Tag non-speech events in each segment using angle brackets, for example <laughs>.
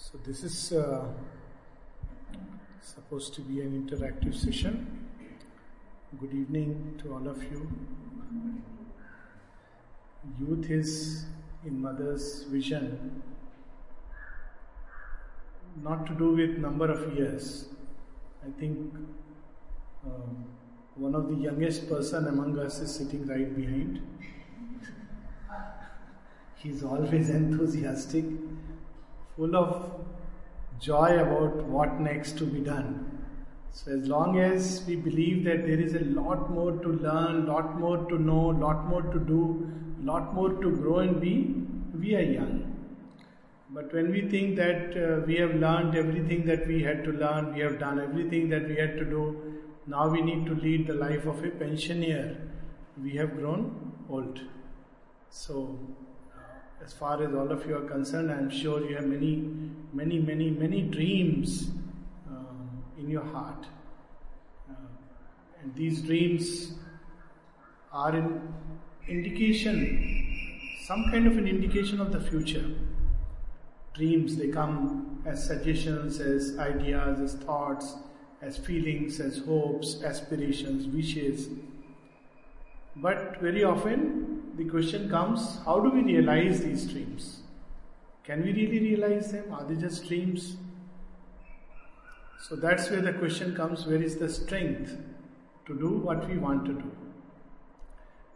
So, this is uh, supposed to be an interactive session. Good evening to all of you. Youth is, in Mother's vision, not to do with number of years. I think um, one of the youngest person among us is sitting right behind. He's always enthusiastic, full of joy about what next to be done. So as long as we believe that there is a lot more to learn, lot more to know, lot more to do, lot more to grow and be, we are young. But when we think that uh, we have learned everything that we had to learn, we have done everything that we had to do, now we need to lead the life of a pensioner, we have grown old. So, as far as all of you are concerned, I am sure you have many, many, many, many dreams um, in your heart. Uh, and these dreams are an indication, some kind of an indication of the future dreams they come as suggestions as ideas as thoughts as feelings as hopes aspirations wishes but very often the question comes how do we realize these dreams? Can we really realize them? Are they just dreams? So that's where the question comes where is the strength to do what we want to do?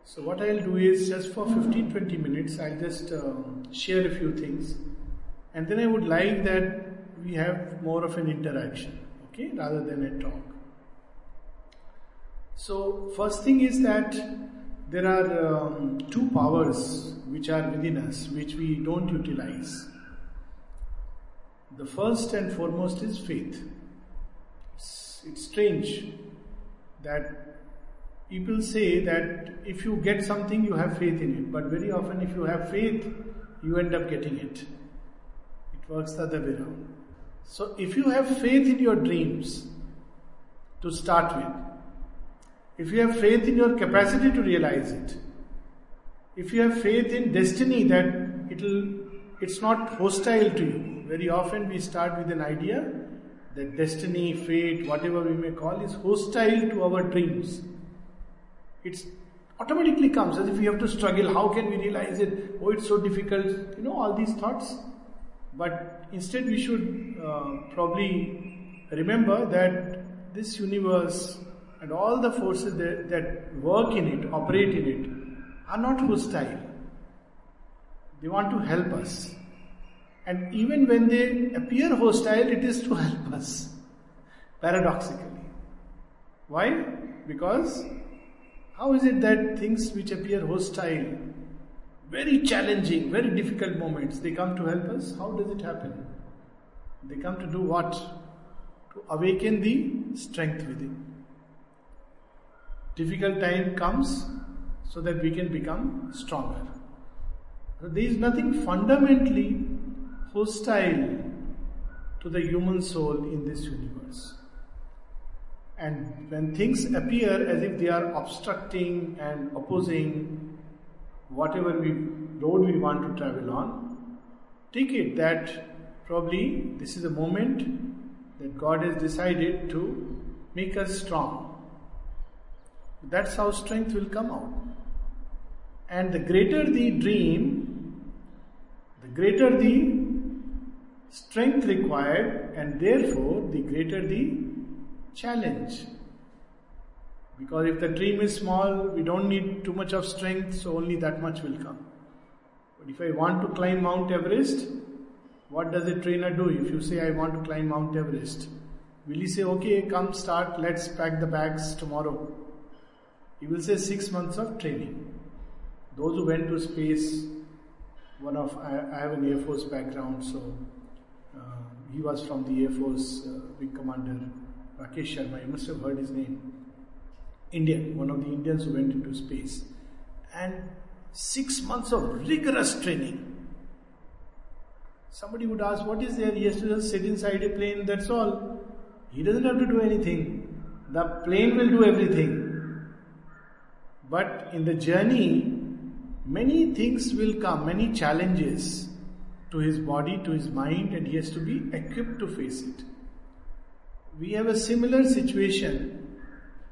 So what i'll do is just for 15 20 minutes i'll just um, share a few things. And then I would like that we have more of an interaction, okay, rather than a talk. So, first thing is that there are um, two powers which are within us which we don't utilize. The first and foremost is faith. It's, it's strange that people say that if you get something, you have faith in it, but very often, if you have faith, you end up getting it. It works the other way around. So, if you have faith in your dreams to start with, if you have faith in your capacity to realize it, if you have faith in destiny that it'll it's not hostile to you. Very often we start with an idea that destiny, fate, whatever we may call, is hostile to our dreams. It's automatically comes as if we have to struggle. How can we realize it? Oh, it's so difficult. You know, all these thoughts. But instead, we should uh, probably remember that this universe and all the forces that, that work in it, operate in it, are not hostile. They want to help us. And even when they appear hostile, it is to <laughs> help us. Paradoxically. Why? Because how is it that things which appear hostile, very challenging, very difficult moments, they come to help us? How does it happen? They come to do what? To awaken the strength within. Difficult time comes so that we can become stronger. There is nothing fundamentally hostile to the human soul in this universe. And when things appear as if they are obstructing and opposing whatever we, road we want to travel on, take it that probably this is a moment that God has decided to make us strong. That's how strength will come out. And the greater the dream, the greater the strength required, and therefore the greater the challenge. Because if the dream is small, we don't need too much of strength, so only that much will come. But if I want to climb Mount Everest, what does a trainer do? If you say, I want to climb Mount Everest, will he say, okay, come start, let's pack the bags tomorrow? He will say, six months of training. Those who went to space, one of, I, I have an Air Force background, so uh, he was from the Air Force uh, Commander Rakesh Sharma, you must have heard his name. Indian, one of the Indians who went into space. And six months of rigorous training. Somebody would ask, What is there? He has to just sit inside a plane, that's all. He doesn't have to do anything. The plane will do everything. But in the journey, many things will come, many challenges. to his body, to his mind, and he has to be equipped to face it. We have a similar situation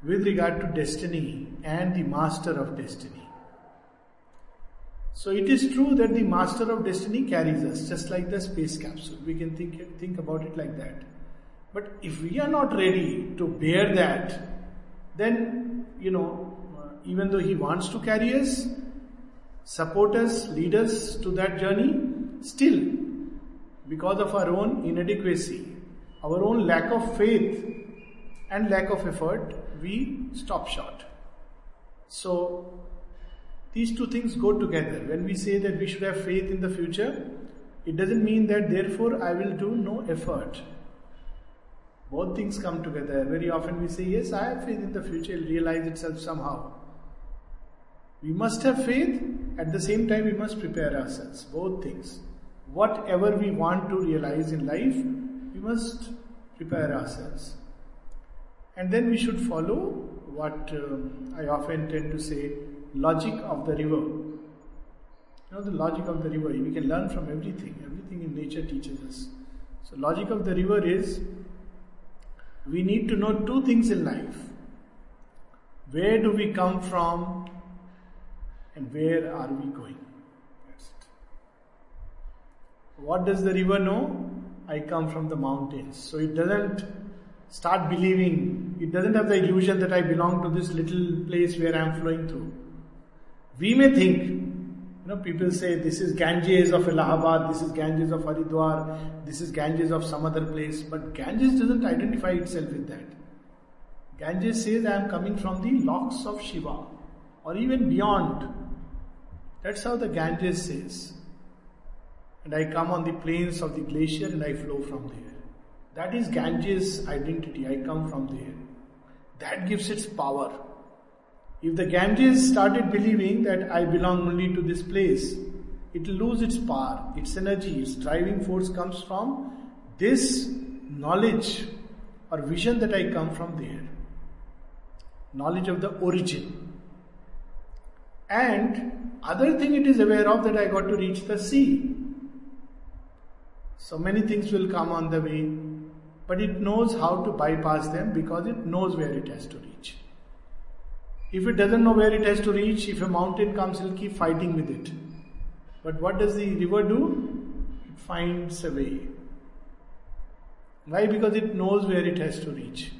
with regard to destiny and the master of destiny. So it is true that the master of destiny carries us, just like the space capsule. We can think, think about it like that. But if we are not ready to bear that, then, you know, even though he wants to carry us, support us, lead us to that journey, still, because of our own inadequacy, our own lack of faith and lack of effort, we stop short. So, these two things go together. When we say that we should have faith in the future, it doesn't mean that therefore I will do no effort. Both things come together. Very often we say, Yes, I have faith in the future, it will realize itself somehow. We must have faith, at the same time, we must prepare ourselves. Both things. Whatever we want to realize in life, we must prepare ourselves. And then we should follow what um, I often tend to say logic of the river. You know, the logic of the river, we can learn from everything. Everything in nature teaches us. So, logic of the river is we need to know two things in life. Where do we come from and where are we going? What does the river know? I come from the mountains. So it doesn't start believing, it doesn't have the illusion that I belong to this little place where I am flowing through. We may think, you know, people say this is Ganges of Allahabad, this is Ganges of Haridwar, this is Ganges of some other place, but Ganges doesn't identify itself with that. Ganges says I am coming from the locks of Shiva, or even beyond. That's how the Ganges says and I come on the plains of the glacier and I flow from there. That is Ganges' identity. I come from there. That gives its power. If the Ganges started believing that I belong only to this place, it will lose its power, its energy, its driving force comes from this knowledge or vision that I come from there. Knowledge of the origin. And other thing it is aware of that I got to reach the sea. So many things will come on the way, but it knows how to bypass them because it knows where it has to reach. If it doesn't know where it has to reach, if a mountain comes, it'll keep fighting with it. But what does the river do? It finds a way. Why? Because it knows where it has to reach.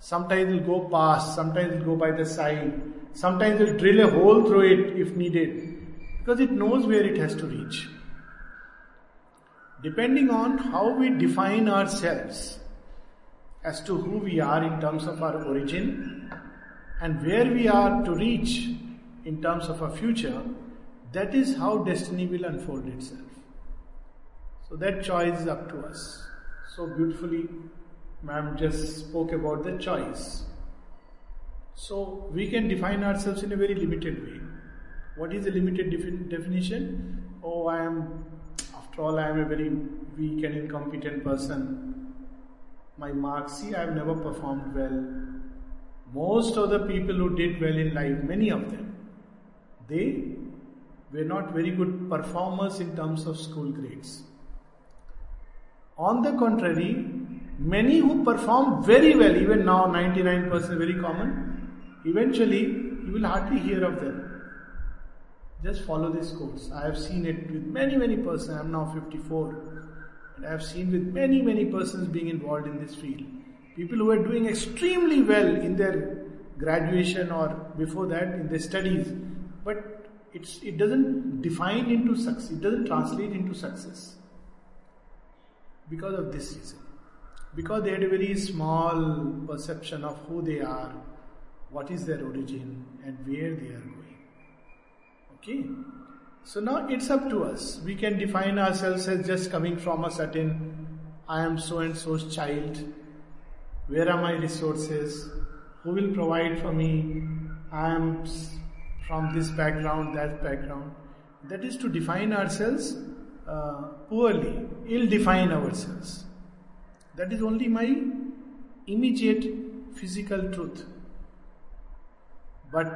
Sometimes it'll go past, sometimes it'll go by the side, sometimes it'll drill a hole through it if needed. Because it knows where it has to reach depending on how we define ourselves as to who we are in terms of our origin and where we are to reach in terms of our future, that is how destiny will unfold itself. So that choice is up to us. So beautifully, ma'am just spoke about the choice. So we can define ourselves in a very limited way. What is the limited definition? Oh, I am after all, I am a very weak and incompetent person. My marks, see, I have never performed well. Most of the people who did well in life, many of them, they were not very good performers in terms of school grades. On the contrary, many who perform very well, even now 99% very common, eventually you will hardly hear of them. Just follow this course. I have seen it with many, many persons. I am now 54. And I have seen with many, many persons being involved in this field. People who are doing extremely well in their graduation or before that in their studies. But it's, it doesn't define into success, it doesn't translate into success. Because of this reason. Because they had a very small perception of who they are, what is their origin, and where they are going. Okay? So now it's up to us. We can define ourselves as just coming from a certain, I am so and so's child. Where are my resources? Who will provide for me? I am from this background, that background. That is to define ourselves uh, poorly, ill define ourselves. That is only my immediate physical truth. But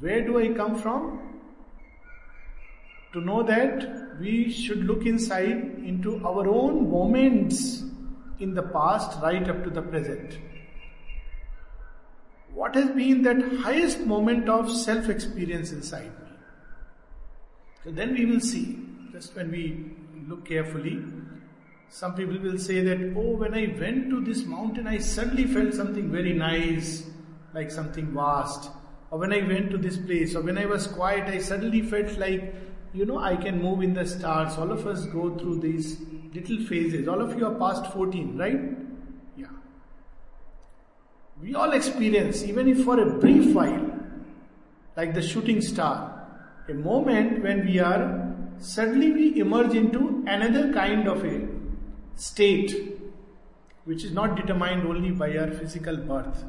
where do I come from? to know that we should look inside into our own moments in the past right up to the present. What has been that highest moment of self experience inside me? So then we will see, just when we look carefully, some people will say that, oh, when I went to this mountain, I suddenly felt something very nice, like something vast. Or when I went to this place, or when I was quiet, I suddenly felt like, you know, I can move in the stars. All of us go through these little phases. All of you are past 14, right? Yeah. We all experience, even if for a brief while, like the shooting star, a moment when we are suddenly we emerge into another kind of a state which is not determined only by our physical birth.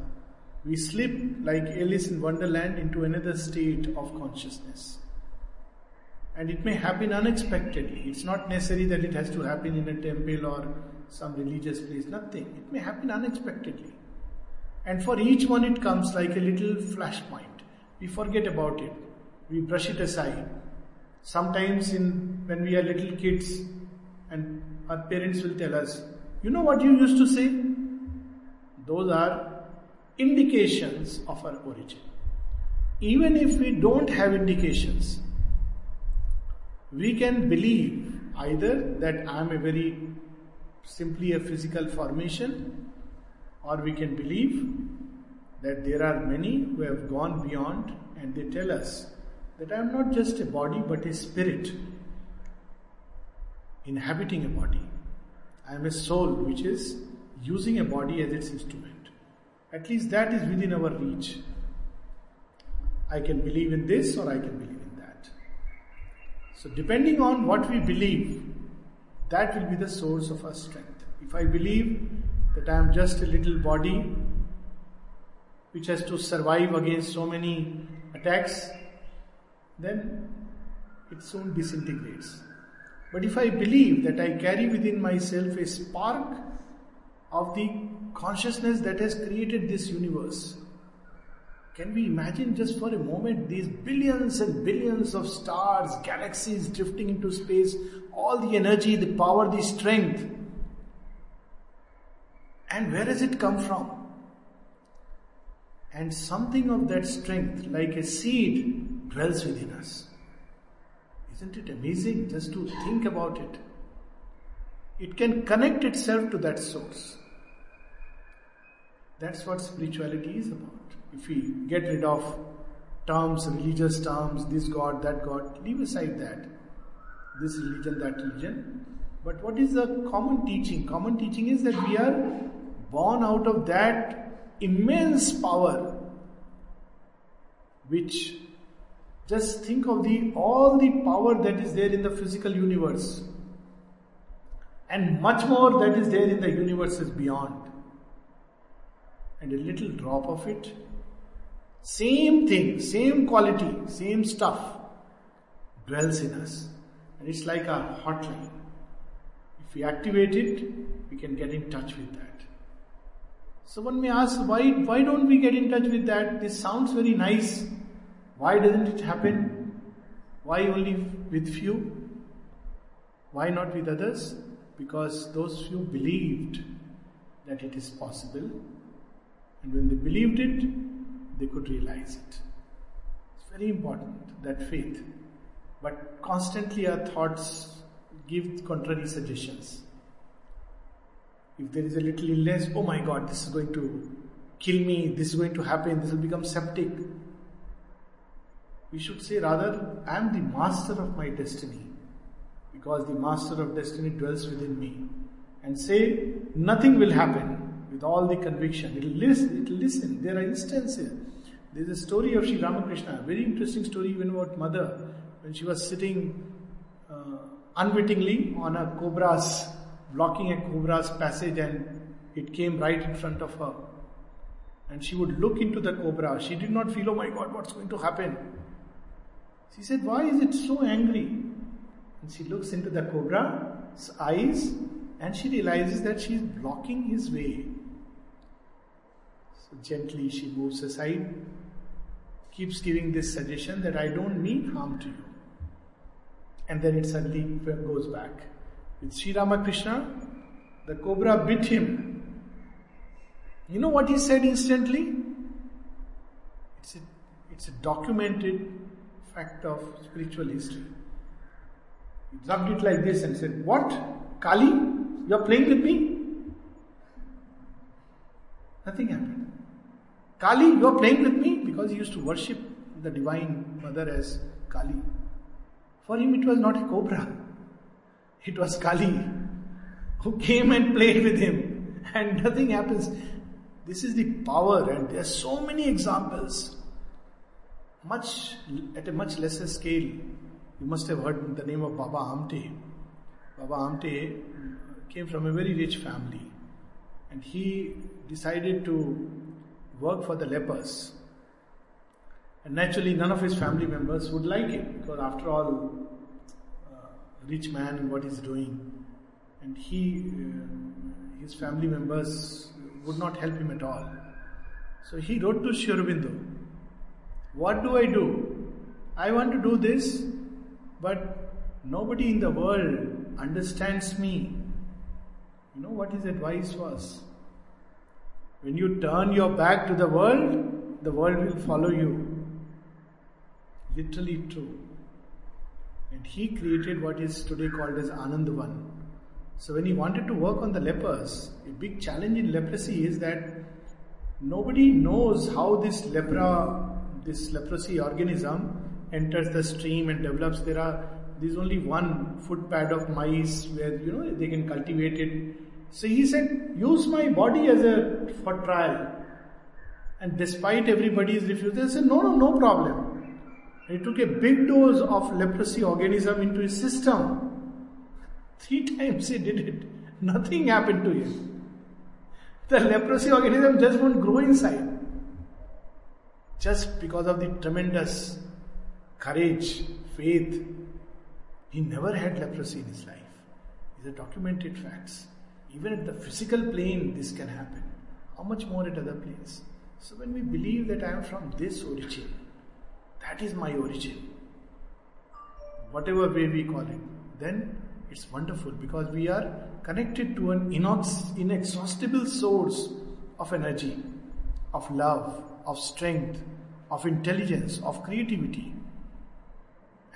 We slip like Alice in Wonderland into another state of consciousness. And it may happen unexpectedly. It's not necessary that it has to happen in a temple or some religious place. Nothing. It may happen unexpectedly. And for each one, it comes like a little flashpoint. We forget about it. We brush it aside. Sometimes, in when we are little kids, and our parents will tell us, "You know what you used to say?" Those are indications of our origin. Even if we don't have indications, we can believe either that I am a very simply a physical formation, or we can believe that there are many who have gone beyond and they tell us that I am not just a body but a spirit inhabiting a body. I am a soul which is using a body as its instrument. At least that is within our reach. I can believe in this or I can believe in that. So, depending on what we believe, that will be the source of our strength. If I believe that I am just a little body which has to survive against so many attacks, then it soon disintegrates. But if I believe that I carry within myself a spark of the consciousness that has created this universe, can we imagine just for a moment these billions and billions of stars, galaxies drifting into space, all the energy, the power, the strength? And where has it come from? And something of that strength, like a seed, dwells within us. Isn't it amazing just to think about it? It can connect itself to that source. That's what spirituality is about. If we get rid of terms, religious terms, this God, that God, leave aside that. This religion, that religion. But what is the common teaching? Common teaching is that we are born out of that immense power which just think of the all the power that is there in the physical universe and much more that is there in the universes beyond and a little drop of it same thing, same quality, same stuff dwells in us. And it's like a hotline. If we activate it, we can get in touch with that. So one may ask, why, why don't we get in touch with that? This sounds very nice. Why doesn't it happen? Why only with few? Why not with others? Because those few believed that it is possible. And when they believed it, they could realize it. It's very important, that faith. But constantly our thoughts give contrary suggestions. If there is a little illness, oh my god, this is going to kill me, this is going to happen, this will become septic. We should say rather, I am the master of my destiny because the master of destiny dwells within me. And say, nothing will happen with all the conviction. It'll listen, it'll listen. There are instances. There's a story of Sri Ramakrishna, very interesting story even about mother, when she was sitting uh, unwittingly on a cobra's, blocking a cobra's passage and it came right in front of her. And she would look into the cobra. She did not feel, oh my god, what's going to happen? She said, why is it so angry? And she looks into the cobra's eyes and she realizes that she is blocking his way. Gently she moves aside, keeps giving this suggestion that I don't mean harm to you. And then it suddenly goes back. With Sri Ramakrishna, the cobra bit him. You know what he said instantly? It's a, it's a documented fact of spiritual history. He rubbed it like this and said, What? Kali? You're playing with me? Nothing happened. Kali, you're playing with me? Because he used to worship the Divine Mother as Kali. For him, it was not a cobra, it was Kali who came and played with him, and nothing happens. This is the power, and there are so many examples. Much at a much lesser scale. You must have heard the name of Baba Amte. Baba Amte came from a very rich family, and he decided to work for the lepers. And naturally, none of his family members would like it because, after all, uh, rich man and what he's doing, and he, uh, his family members would not help him at all. So he wrote to Sri Aurobindo, What do I do? I want to do this, but nobody in the world understands me. You know what his advice was? When you turn your back to the world, the world will follow you literally true. And he created what is today called as Anandwan. So when he wanted to work on the lepers, a big challenge in leprosy is that nobody knows how this lepra, this leprosy organism enters the stream and develops. There are there's only one footpad of mice where you know they can cultivate it. So he said, use my body as a for trial. And despite everybody's refusal, they said, no, no, no problem. He took a big dose of leprosy organism into his system. Three times he did it. Nothing happened to him. The leprosy organism just won't grow inside. Just because of the tremendous courage, faith. He never had leprosy in his life. These are documented facts. Even at the physical plane, this can happen. How much more at other planes? So when we believe that I am from this origin, that is my origin. Whatever way we call it, then it's wonderful because we are connected to an inexhaustible source of energy, of love, of strength, of intelligence, of creativity.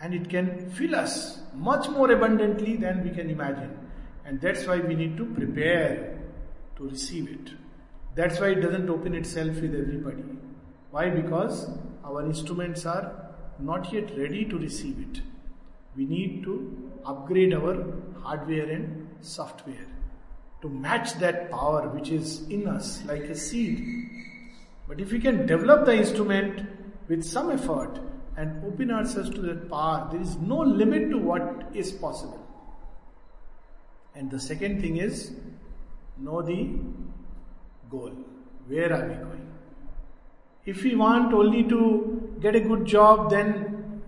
And it can fill us much more abundantly than we can imagine. And that's why we need to prepare to receive it. That's why it doesn't open itself with everybody. Why? Because our instruments are not yet ready to receive it. We need to upgrade our hardware and software to match that power which is in us like a seed. But if we can develop the instrument with some effort and open ourselves to that power, there is no limit to what is possible. And the second thing is know the goal. Where are we going? If we want only to get a good job, then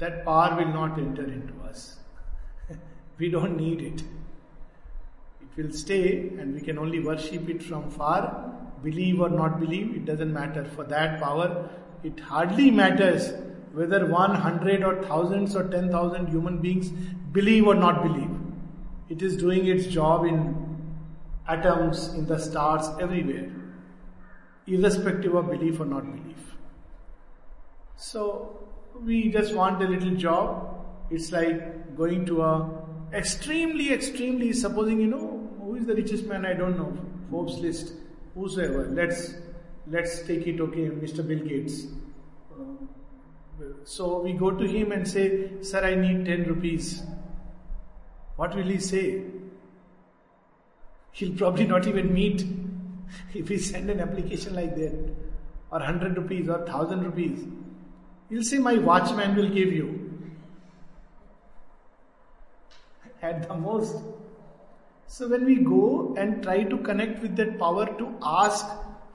that power will not enter into us. <laughs> we don't need it. It will stay and we can only worship it from far. Believe or not believe, it doesn't matter. For that power, it hardly matters whether one hundred or thousands or ten thousand human beings believe or not believe. It is doing its job in atoms, in the stars, everywhere irrespective of belief or not belief. So we just want a little job. It's like going to a extremely, extremely, supposing you know, who is the richest man? I don't know. Forbes list, whosoever. Let's let's take it. Okay, Mr. Bill Gates. so we go to him and say, "Sir, I need ten rupees." What will he say? He'll probably not even meet <laughs> if we send an application like that, or 100 rupees or 1000 rupees, he'll say, My watchman will give you. <laughs> At the most. So when we go and try to connect with that power to ask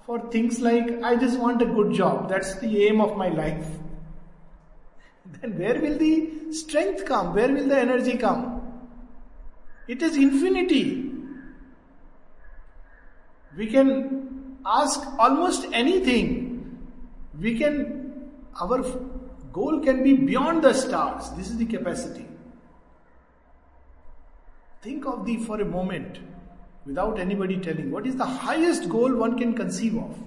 for things like, I just want a good job, that's the aim of my life. <laughs> Then where will the strength come? Where will the energy come? It is infinity. We can ask almost anything. We can, our goal can be beyond the stars. This is the capacity. Think of the for a moment, without anybody telling, what is the highest goal one can conceive of?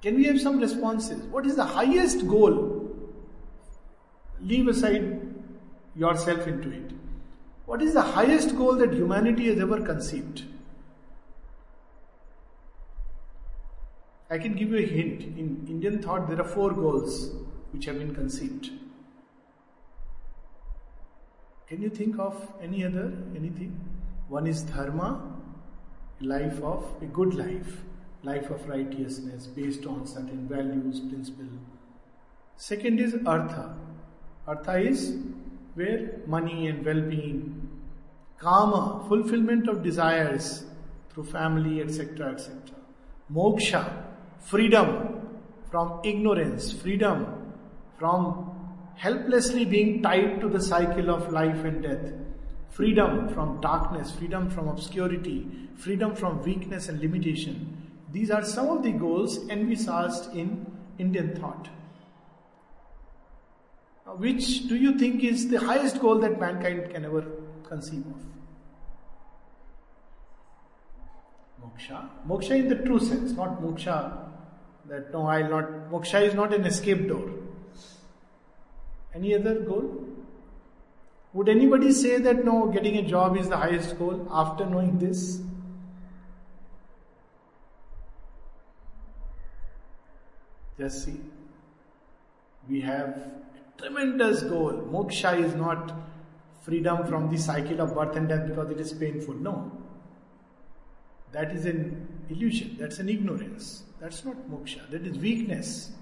Can we have some responses? What is the highest goal? Leave aside yourself into it. What is the highest goal that humanity has ever conceived? I can give you a hint. In Indian thought, there are four goals which have been conceived. Can you think of any other, anything? One is dharma, life of a good life life of righteousness based on certain values, principle. Second is artha. Artha is where money and well-being, kama, fulfillment of desires through family, etc., etc. Moksha, freedom from ignorance, freedom from helplessly being tied to the cycle of life and death, freedom from darkness, freedom from obscurity, freedom from weakness and limitation, these are some of the goals envisaged in Indian thought. Which do you think is the highest goal that mankind can ever conceive of? Moksha. Moksha in the true sense, not moksha that no, I'll not. Moksha is not an escape door. Any other goal? Would anybody say that no, getting a job is the highest goal after knowing this? Just see. We have tremendous goal. Moksha is not freedom from the cycle of birth and death because it is painful. No. That is an illusion. That's an ignorance. That's not moksha. That is weakness.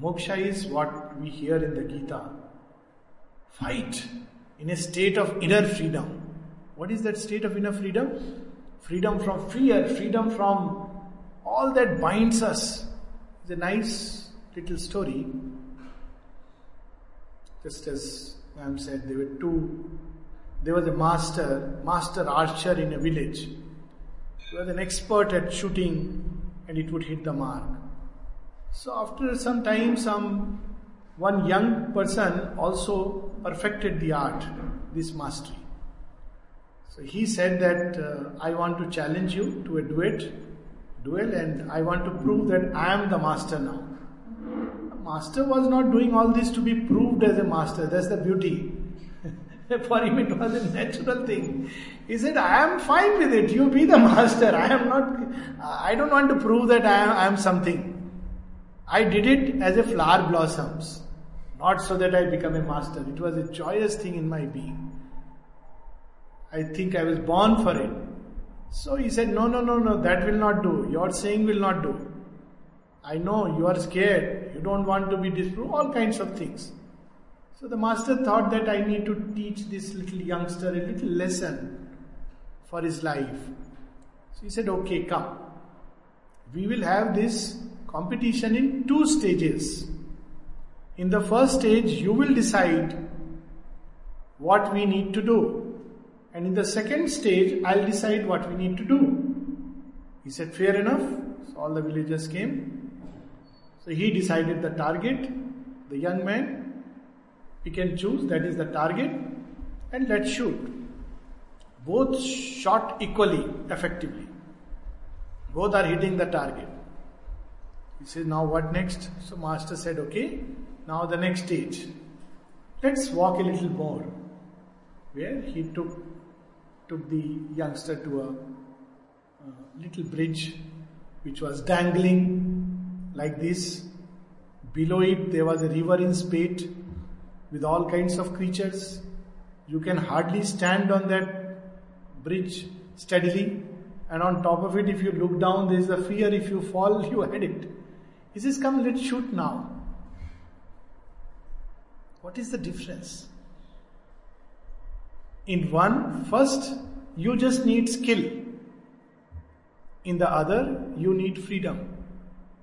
Moksha is what we hear in the Gita. Fight in a state of inner freedom. What is that state of inner freedom? Freedom from fear, freedom from all that binds us. It's a nice little story. Just as ma'am said, there were two, there was a master, master archer in a village. He was an expert at shooting and it would hit the mark. So after some time, some one young person also perfected the art, this mastery. So he said that uh, I want to challenge you to a duet duel and I want to prove that I am the master now. Master was not doing all this to be proved as a master, that's the beauty. <laughs> For him, it was a natural thing. He said, I am fine with it, you be the master. I am not, I don't want to prove that I am, I am something. I did it as a flower blossoms, not so that I become a master. It was a joyous thing in my being. I think I was born for it. So he said, No, no, no, no, that will not do. Your saying will not do. I know you are scared. You don't want to be disproved, all kinds of things. So the master thought that I need to teach this little youngster a little lesson for his life. So he said, Okay, come. We will have this competition in two stages. In the first stage, you will decide what we need to do. And in the second stage, I'll decide what we need to do. He said, Fair enough. So all the villagers came. So he decided the target. The young man, he can choose, that is the target, and let's shoot. Both shot equally, effectively. Both are hitting the target. He says, Now what next? So Master said, Okay, now the next stage. Let's walk a little more. Where he took took the youngster to a, a little bridge which was dangling like this. Below it, there was a river in spate with all kinds of creatures. You can hardly stand on that bridge steadily. And on top of it, if you look down, there is a fear if you fall, <laughs> you had it. He says, Come, let's shoot now. What is the difference? In one, first, you just need skill. In the other, you need freedom.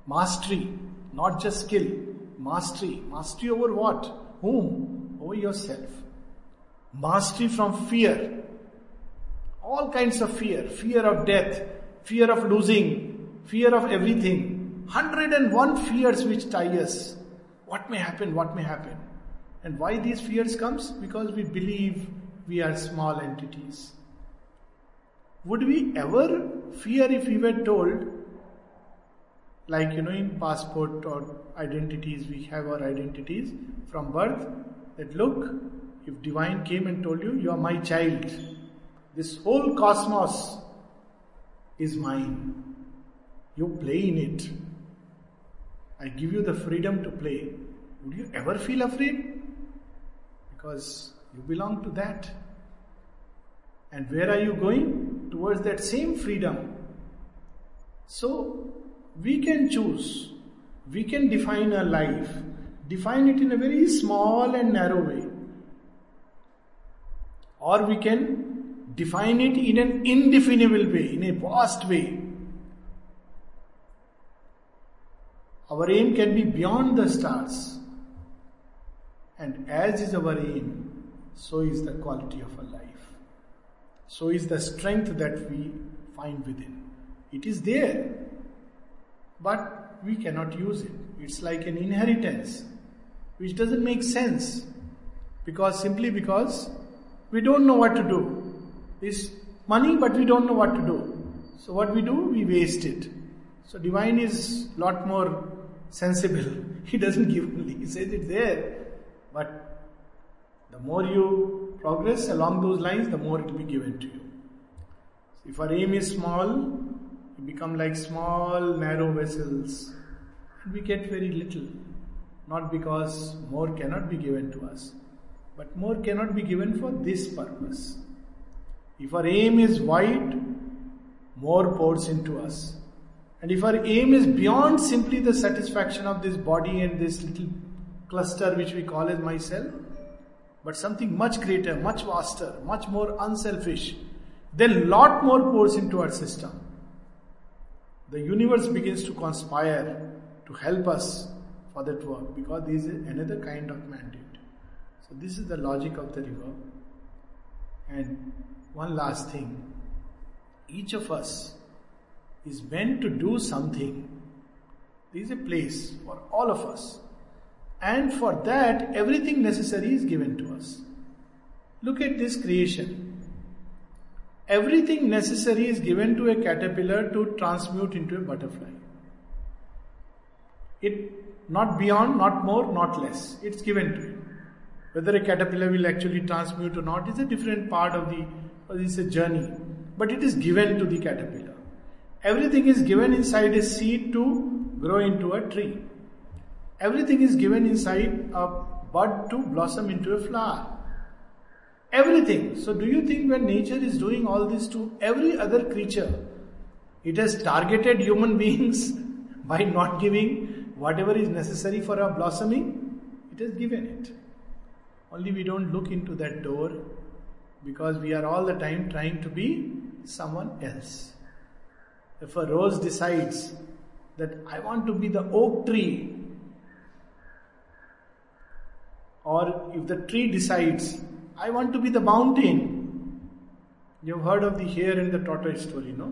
Mastery, not just skill. Mastery. Mastery over what? Whom? Over yourself. Mastery from fear. All kinds of fear. Fear of death, fear of losing, fear of everything. 101 fears which tie us. What may happen? What may happen? And why these fears comes? Because we believe we are small entities. Would we ever fear if we were told, like you know, in passport or identities, we have our identities from birth, that look, if divine came and told you, you are my child, this whole cosmos is mine. You play in it. I give you the freedom to play. Would you ever feel afraid? Because you belong to that. And where are you going? Towards that same freedom. So, we can choose. We can define our life. Define it in a very small and narrow way. Or we can define it in an indefinable way, in a vast way. Our aim can be beyond the stars. And as is our aim, so is the quality of our life. So is the strength that we find within. It is there, but we cannot use it. It's like an inheritance which doesn't make sense because simply because we don't know what to do. It's money, but we don't know what to do. So what we do, we waste it. So divine is lot more sensible. <laughs> He doesn't give only. He says it's there. But the more you progress along those lines, the more it will be given to you. If our aim is small, we become like small, narrow vessels. And we get very little. Not because more cannot be given to us, but more cannot be given for this purpose. If our aim is wide, more pours into us. And if our aim is beyond simply the satisfaction of this body and this little cluster which we call as myself, but something much greater, much vaster, much more unselfish, then lot more pours into our system. The universe begins to conspire to help us for that work because this is another kind of mandate. So this is the logic of the river. And one last thing. Each of us is meant to do something. There is a place for all of us. And for that, everything necessary is given to us. Look at this creation. Everything necessary is given to a caterpillar to transmute into a butterfly. It not beyond, not more, not less. It's given to it. Whether a caterpillar will actually transmute or not is a different part of the, it's a journey. But it is given to the caterpillar. Everything is given inside a seed to grow into a tree. Everything is given inside a bud to blossom into a flower. Everything. So, do you think when nature is doing all this to every other creature, it has targeted human <laughs> beings by not giving whatever is necessary for our blossoming? It has given it. Only we don't look into that door because we are all the time trying to be someone else. If a rose decides that I want to be the oak tree, or if the tree decides, I want to be the mountain. You've heard of the hare and the tortoise story, no?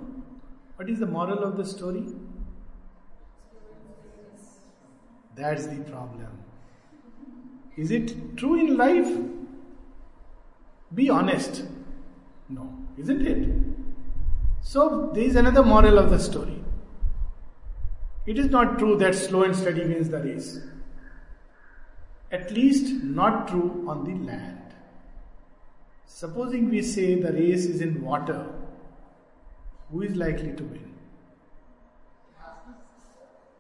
What is the moral of the story? That's the problem. Is it true in life? Be honest. No, isn't it? So, there is another moral of the story. It is not true that slow and steady wins the race. At least, not true on the land. Supposing we say the race is in water, who is likely to win?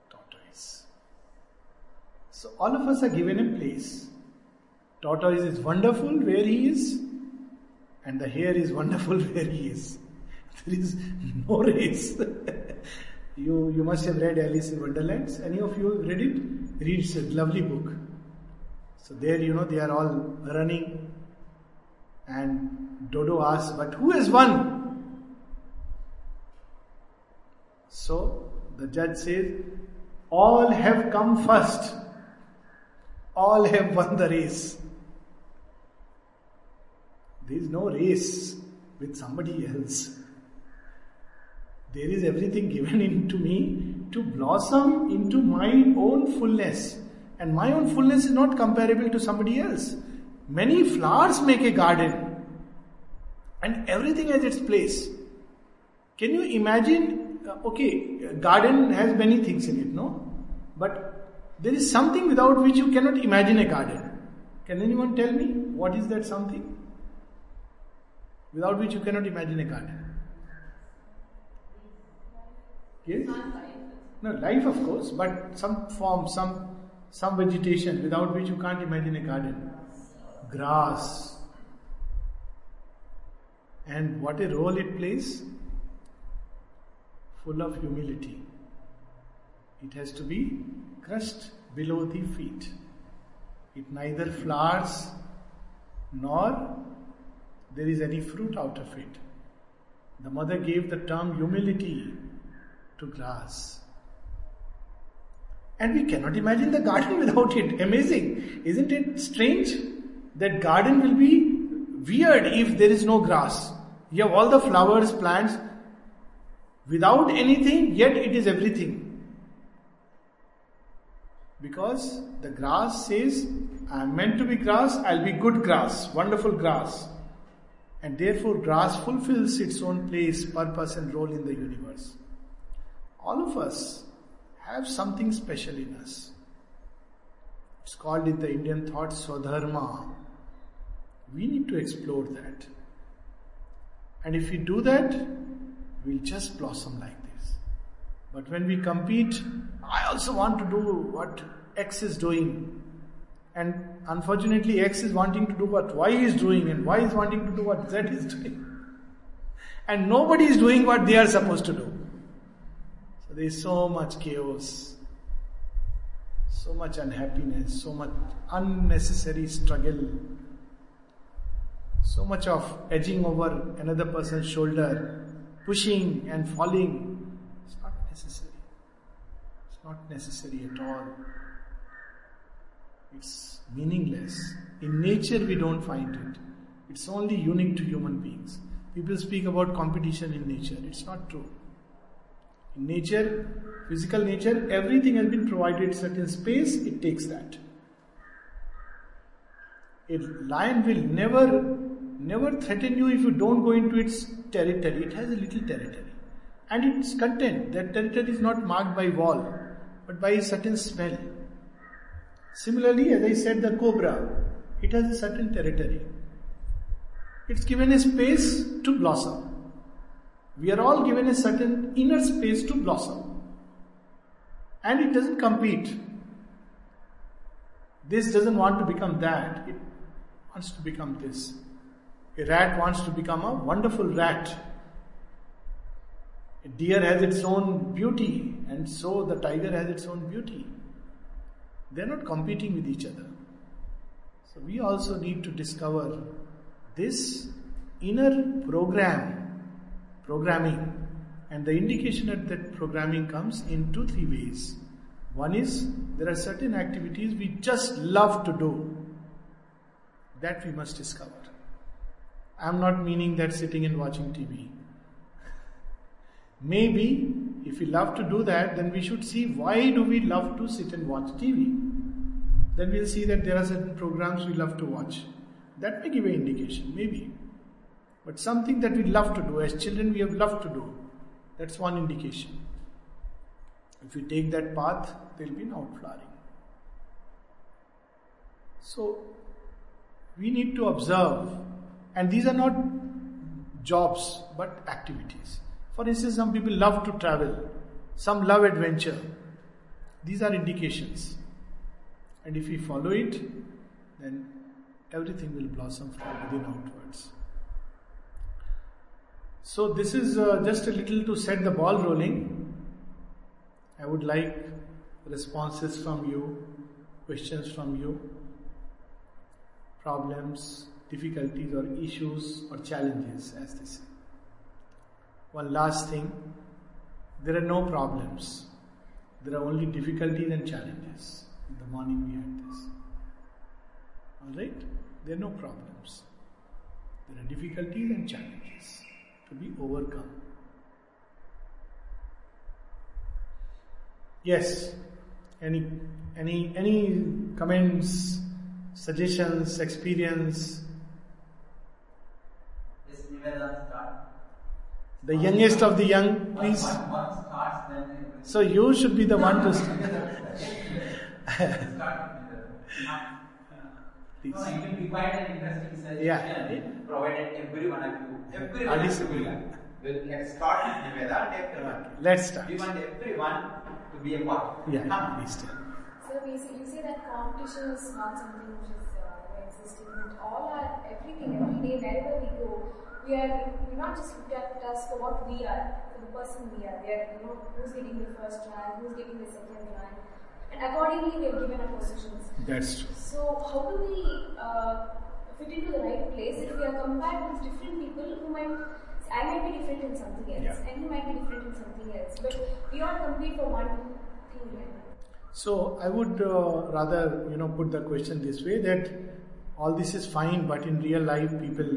Tortoise. So, all of us are given a place. Tortoise is wonderful where he is, and the hare is wonderful <laughs> where he is. There is no race. <laughs> you, you must have read Alice in Wonderland. Any of you read it? Read a lovely book. So there, you know, they are all running. And Dodo asks, but who has won? So the judge says, all have come first. All have won the race. There is no race with somebody else. There is everything given <laughs> into me to blossom into my own fullness. And my own fullness is not comparable to somebody else. Many flowers make a garden, And everything has its place. Can you imagine? Uh, okay, garden has many things in it, no? But there is something without which you cannot imagine a garden. Can anyone tell me what is that something? Without which you cannot imagine a garden. Yes? No, life of course, but some form, some some vegetation without which you can't imagine a garden. Grass. And what a role it plays? Full of humility. It has to be crushed below the feet. It neither flowers nor there is any fruit out of it. The mother gave the term humility to grass. And we cannot imagine the garden <laughs> without it. Amazing. Isn't it strange? That garden will be weird if there is no grass. You have all the flowers, plants, without anything, yet it is everything. Because the grass says, I am meant to be grass, I'll be good grass, wonderful grass. And therefore, grass fulfills its own place, purpose, and role in the universe. All of us have something special in us. It's called in the Indian thought Swadharma. We need to explore that. And if we do that, we'll just blossom like this. But when we compete, I also want to do what X is doing. And unfortunately, X is wanting to do what Y is doing, and Y is wanting to do what Z is doing. <laughs> And nobody is doing what they are supposed to do. So there is so much chaos, so much unhappiness, so much unnecessary struggle, so much of edging over another person's shoulder, pushing and falling. It's not necessary. It's not necessary at all. It's meaningless. In nature, we don't find it. It's only unique to human beings. People speak about competition in nature. It's not true. In nature, physical nature, everything has been provided certain space, it takes that. A lion will never, never threaten you if you don't go into its territory. It has a little territory. And it's content. That territory is not marked by wall, but by a certain smell. Similarly, as I said, the cobra, it has a certain territory. It's given a space to blossom. We are all given a certain inner space to blossom. And it doesn't compete. This doesn't want to become that, it wants to become this. A rat wants to become a wonderful rat. A deer has its own beauty, and so the tiger has its own beauty. They're not competing with each other. So we also need to discover this inner program, programming. And the indication that that programming comes in two, three ways. One is there are certain activities we just love to do. That we must discover. I'm not meaning that sitting and watching TV. Maybe if we love to do that, then we should see why do we love to sit and watch TV. Then we'll see that there are certain programs we love to watch. That may give an indication, maybe. But something that we love to do, as children we have loved to do, that's one indication. If we take that path, there'll be an outflowering. So, we need to observe, and these are not jobs but activities. For instance, some people love to travel, some love adventure. These are indications. And if we follow it, then everything will blossom from within outwards. So, this is uh, just a little to set the ball rolling. I would like responses from you, questions from you, problems, difficulties, or issues or challenges, as they say. One last thing there are no problems, there are only difficulties and challenges. In the morning, we had this. Alright? There are no problems, there are difficulties and challenges to be overcome. Yes. Any any any comments, suggestions, experience? This The youngest of the young, please. So you should be the one to start. please. No, it will divide an interesting session Yeah. provided every one of you, every I one of disagree. you. Well, let's start with Niveda and everyone. Let's start. We want everyone to be a part. Yeah, Come. please tell. So we you say that competition is not something which is uh, existing, but all our everything, every day, wherever we go, we are we not just look at us for what we are, for the person we are. We are, you know, who's getting the first rank, who's getting the second rank, and accordingly we are given our positions. That's true. So how do we uh, fit into the right place if we are compared with different people who might I might be different in something else, Yeah. and he might be different in something else, but we all compete for one thing. Right? So I would uh, rather, you know, put the question this way that all this is fine, but in real life, people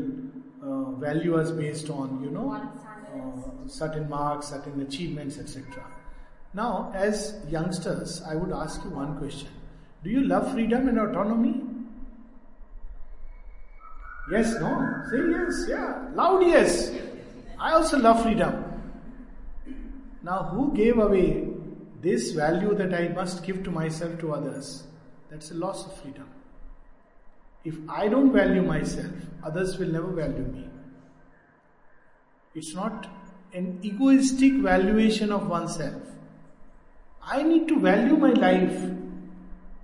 uh, value us based on, you know, uh, certain marks, certain achievements, etc. Now, as youngsters, I would ask you one question: Do you love freedom and autonomy? Yes, no. Say yes, yeah. Loud yes. I also love freedom. Now, who gave away this value that I must give to myself to others? That's a loss of freedom. If I don't value myself, others will never value me. It's not an egoistic valuation of oneself. I need to value my life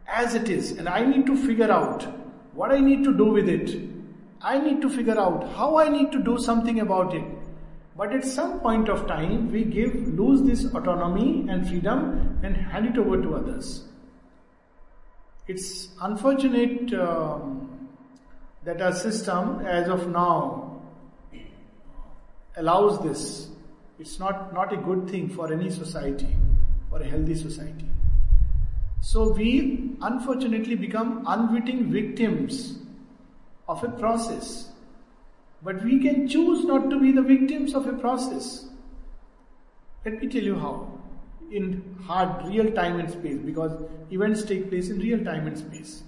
as it is, and I need to figure out what I need to do with it. I need to figure out how I need to do something about it. But at some point of time, we give lose this autonomy and freedom and hand it over to others. It's unfortunate um, that our system, as of now, allows this. It's not, not a good thing for any society, for a healthy society. So we unfortunately become unwitting victims of a process. But we can choose not to be the victims of a process. Let me tell you how. In hard, real time and space, because events take place in real time and space.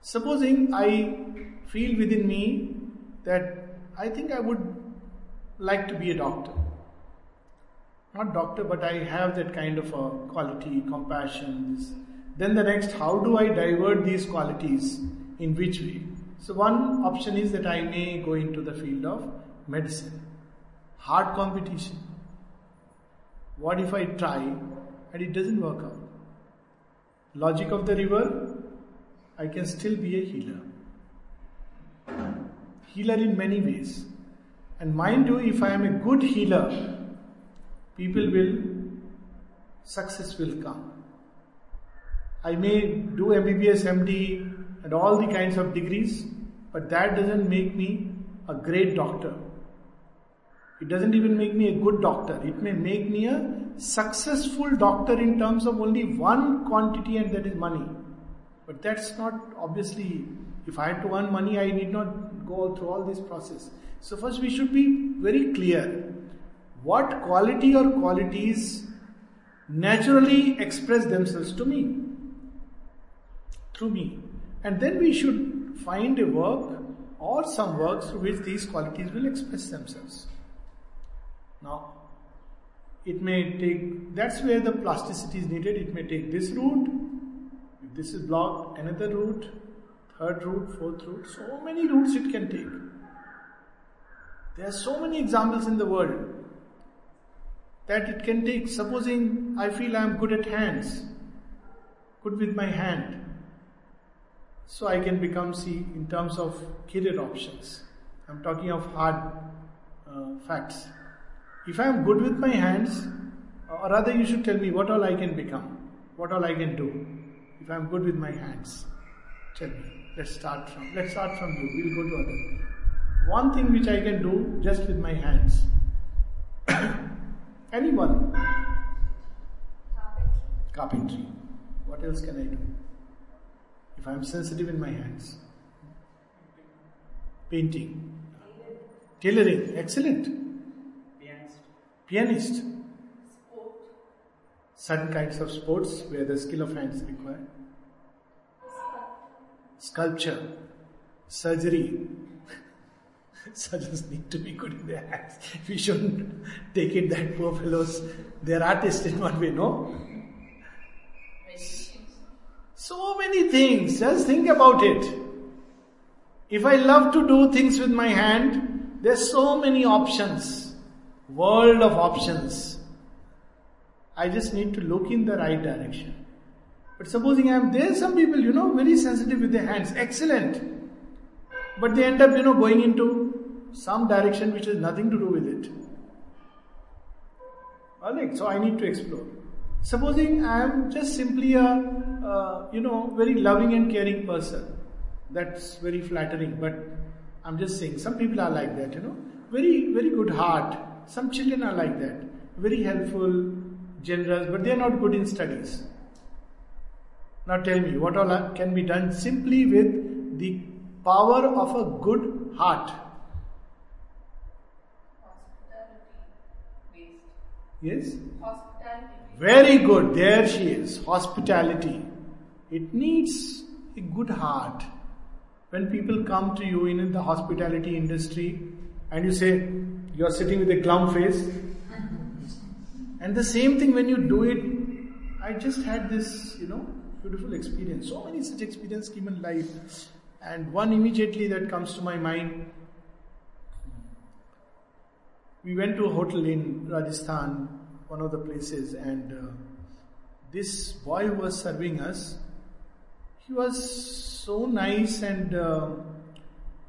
Supposing I feel within me that I think I would like to be a doctor. Not doctor, but I have that kind of a quality, compassion. This. Then the next, how do I divert these qualities? In which way? So one option is that I may go into the field of medicine. Hard competition. What if I try and it doesn't work out? Logic of the river, I can still be a healer. Healer in many ways. And mind you, if I am a good healer, people will, success will come. I may do MBBS, MD, and all the kinds of degrees, but that doesn't make me a great doctor. It doesn't even make me a good doctor. It may make me a successful doctor in terms of only one quantity, and that is money. But that's not obviously, if I had to earn money, I need not go through all this process. So, first, we should be very clear what quality or qualities naturally express themselves to me through me. And then we should find a work or some works through which these qualities will express themselves. Now, it may take, that's where the plasticity is needed. It may take this route, if this is blocked, another route, third route, fourth route, so many routes it can take. There are so many examples in the world that it can take. Supposing I feel I am good at hands, good with my hand, so I can become, see, in terms of career options. I'm talking of hard uh, facts. If I am good with my hands, or rather, you should tell me what all I can become, what all I can do. If I am good with my hands, tell me. Let's start from. Let's start from you. We'll go to other. One thing which I can do just with my hands. <coughs> Anyone? Carpentry. Carpentry. What else can I do? If I'm sensitive in my hands. Painting. Tailoring. Excellent. Pianist. Certain kinds of sports where the skill of hands required. Sculpture. Surgery. <laughs> Surgeons need to be good in their hands. We shouldn't take it that poor fellows, they're artists in one way, no? So many things, just think about it. If I love to do things with my hand, there's so many options. World of options. I just need to look in the right direction. But supposing I am there, some people, you know, very sensitive with their hands, excellent. But they end up, you know, going into some direction which has nothing to do with it. Alright, so I need to explore. Supposing I am just simply a, uh, you know, very loving and caring person. That's very flattering, but I'm just saying, some people are like that, you know. Very, very good heart. Some children are like that. Very helpful, generous, but they are not good in studies. Now tell me, what all can be done simply with the power of a good heart? Yes? Hospitality. Very good. There she is. Hospitality. It needs a good heart. When people come to you in the hospitality industry and you say, you're sitting with a glum face, and the same thing when you do it, I just had this, you know, beautiful experience. So many such experiences came in life. And one immediately that comes to my mind. We went to a hotel in Rajasthan, one of the places, and uh, this boy who was serving us, he was so nice and uh,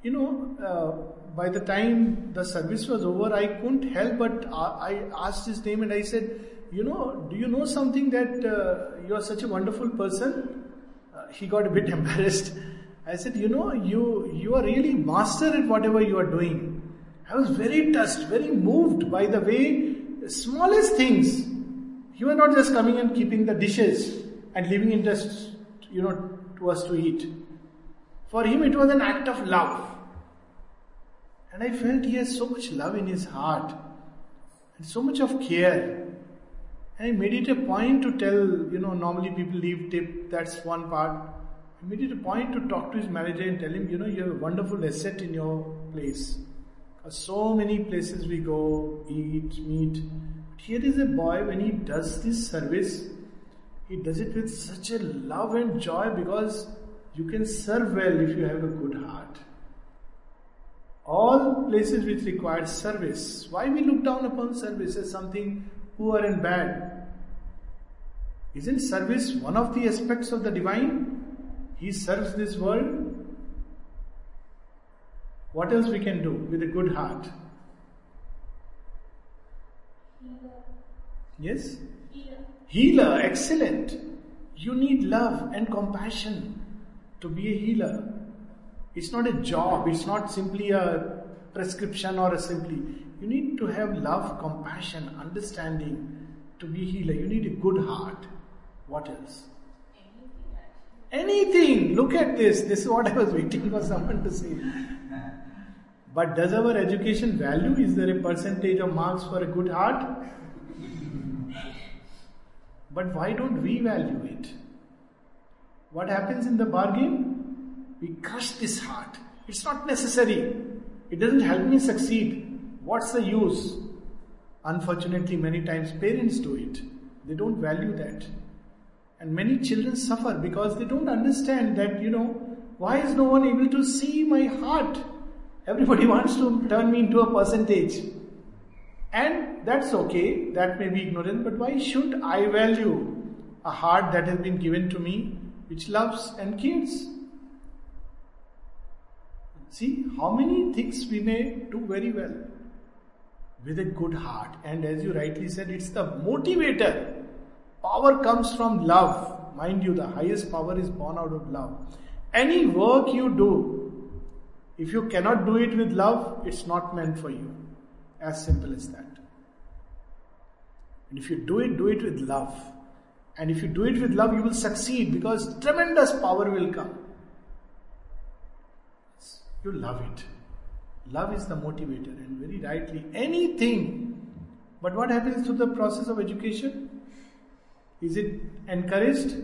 you know, uh, by the time the service was over, I couldn't help but I asked his name and I said, you know, do you know something that uh, you are such a wonderful person? Uh, he got a bit <laughs> embarrassed. I said, you know, you, you are really master at whatever you are doing. I was very touched, very moved by the way, smallest things. You are not just coming and keeping the dishes and leaving it just, you know, to us to eat. For him, it was an act of love. And I felt he has so much love in his heart and so much of care. And I made it a point to tell, you know, normally people leave tip, that's one part. I made it a point to talk to his manager and tell him, you know, you have a wonderful asset in your place. Because so many places we go, eat, meet. But here is a boy, when he does this service, he does it with such a love and joy because you can serve well if you have a good heart. All places which require service. Why we look down upon service as something poor and bad. Isn't service one of the aspects of the divine? He serves this world. What else we can do with a good heart? Yes? Healer, excellent. You need love and compassion to be a healer. It's not a job, it's not simply a prescription or a simply. You need to have love, compassion, understanding to be healer. You need a good heart. What else? Anything. Look at this. This is what I was waiting for someone to say. But does our education value? Is there a percentage of marks for a good heart? But why don't we value it? What happens in the bargain? We crush this heart. It's not necessary. It doesn't help me succeed. What's the use? Unfortunately, many times parents do it. They don't value that. And many children suffer because they don't understand that, you know, why is no one able to see my heart? Everybody <laughs> wants to turn me into a percentage. And that's okay, that may be ignorant, but why should I value a heart that has been given to me which loves and cares? See how many things we may do very well with a good heart. And as you rightly said, it's the motivator. Power comes from love. Mind you, the highest power is born out of love. Any work you do, if you cannot do it with love, it's not meant for you. As simple as that. And if you do it, do it with love. And if you do it with love, you will succeed because tremendous power will come. You love it. Love is the motivator, and very rightly, anything. But what happens to the process of education? Is it encouraged?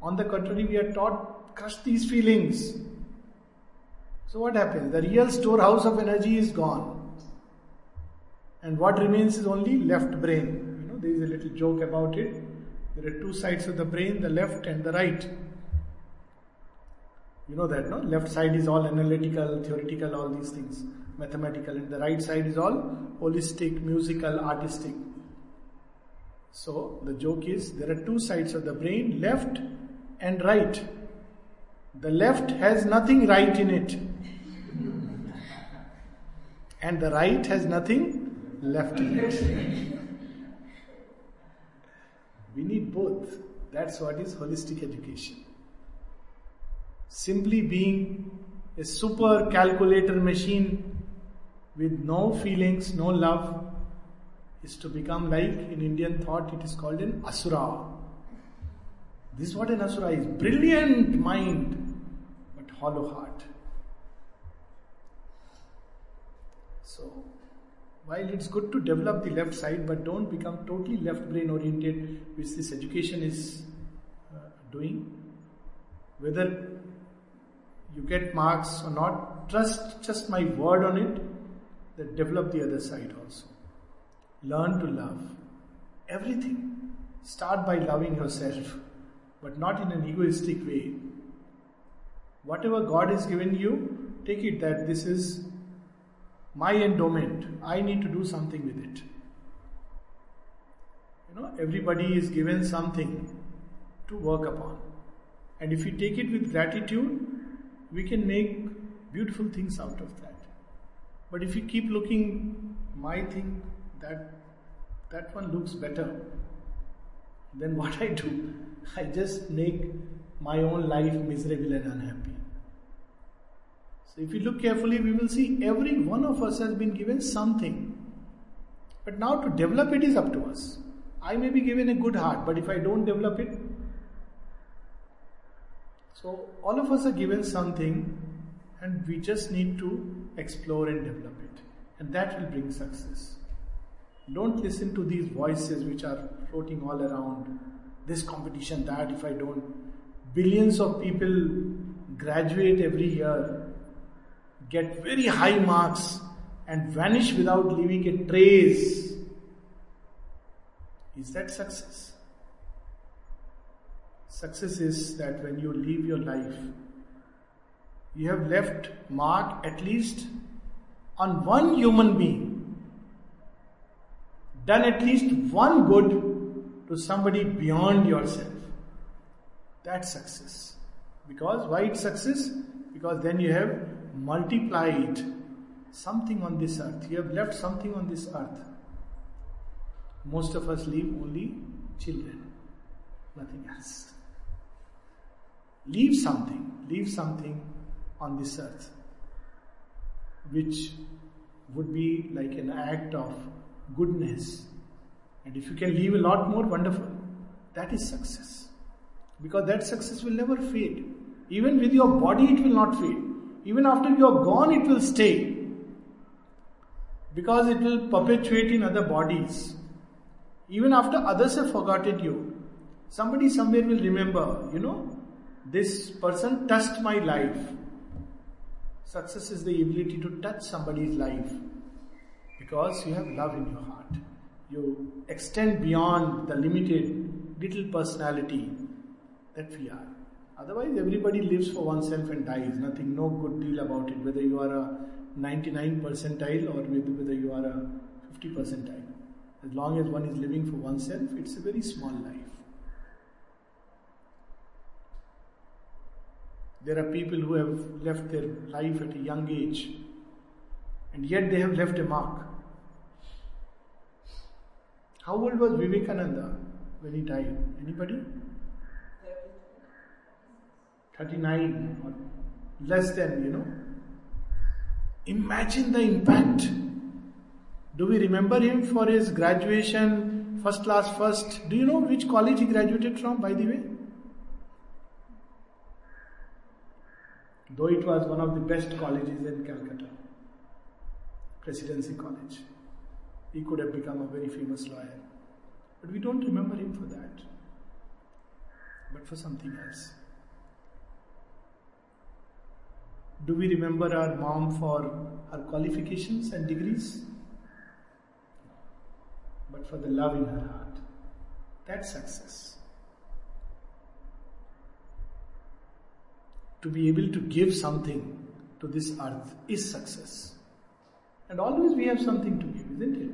On the contrary, we are taught crush these feelings. So what happens? The real storehouse of energy is gone. And what remains is only left brain. You know, there is a little joke about it. There are two sides of the brain, the left and the right. You know that, no? Left side is all analytical, theoretical, all these things, mathematical, and the right side is all holistic, musical, artistic. So the joke is there are two sides of the brain, left and right. The left has nothing right in it, and the right has nothing left in it. We need both. That's what is holistic education. Simply being a super calculator machine with no feelings, no love, is to become like in Indian thought, it is called an asura. This is what an asura is brilliant mind, but hollow heart. So, while it's good to develop the left side, but don't become totally left brain oriented, which this education is uh, doing. Whether you get marks or not, trust just my word on it, that develop the other side also. Learn to love everything. Start by loving yourself, but not in an egoistic way. Whatever God has given you, take it that this is my endowment. I need to do something with it. You know, everybody is given something to work upon. And if you take it with gratitude, we can make beautiful things out of that. But if you keep looking, my thing, that that one looks better, then <laughs> what I do, I just make my own life miserable and unhappy. So if you look carefully, we will see every one of us has been given something. But now to develop it is up to us. I may be given a good heart, but if I don't develop it, so all of us are given something and we just need to explore and develop it. And that will bring success. Don't listen to these voices which are floating all around. This competition, that if I don't. Billions of people graduate every year get very high marks and vanish without leaving a trace. Is that success? Success is that when you leave your life, you have left mark at least on one human being, done at least one good to somebody beyond yourself. That's success. Because why it's success? Because then you have multiplied something on this earth. You have left something on this earth. Most of us leave only children, nothing else. Leave something, leave something on this earth which would be like an act of goodness. And if you can leave a lot more, wonderful. That is success. Because that success will never fade. Even with your body, it will not fade. Even after you are gone, it will stay. Because it will perpetuate in other bodies. Even after others have forgotten you, somebody somewhere will remember, you know, this person touched my life. Success is the ability to touch somebody's life because you have love in your heart. You extend beyond the limited little personality that we are. Otherwise, everybody lives for oneself and dies. Nothing, no good deal about it, whether you are a 99 percentile or whether you are a 50 percentile. As long as one is living for oneself, it's a very small life. There are people who have left their life at a young age and yet they have left a mark. How old was Vivekananda when he died? Anybody? 39 or less than, you know. Imagine the impact. Do we remember him for his graduation, first class first? Do you know which college he graduated from, by the way? Though it was one of the best colleges in Calcutta, Presidency College. He could have become a very famous lawyer. But we don't remember him for that, but for something else. Do we remember our mom for her qualifications and degrees? But for the love in her heart. That's success. To be able to give something to this earth is success. And always we have something to give, isn't it?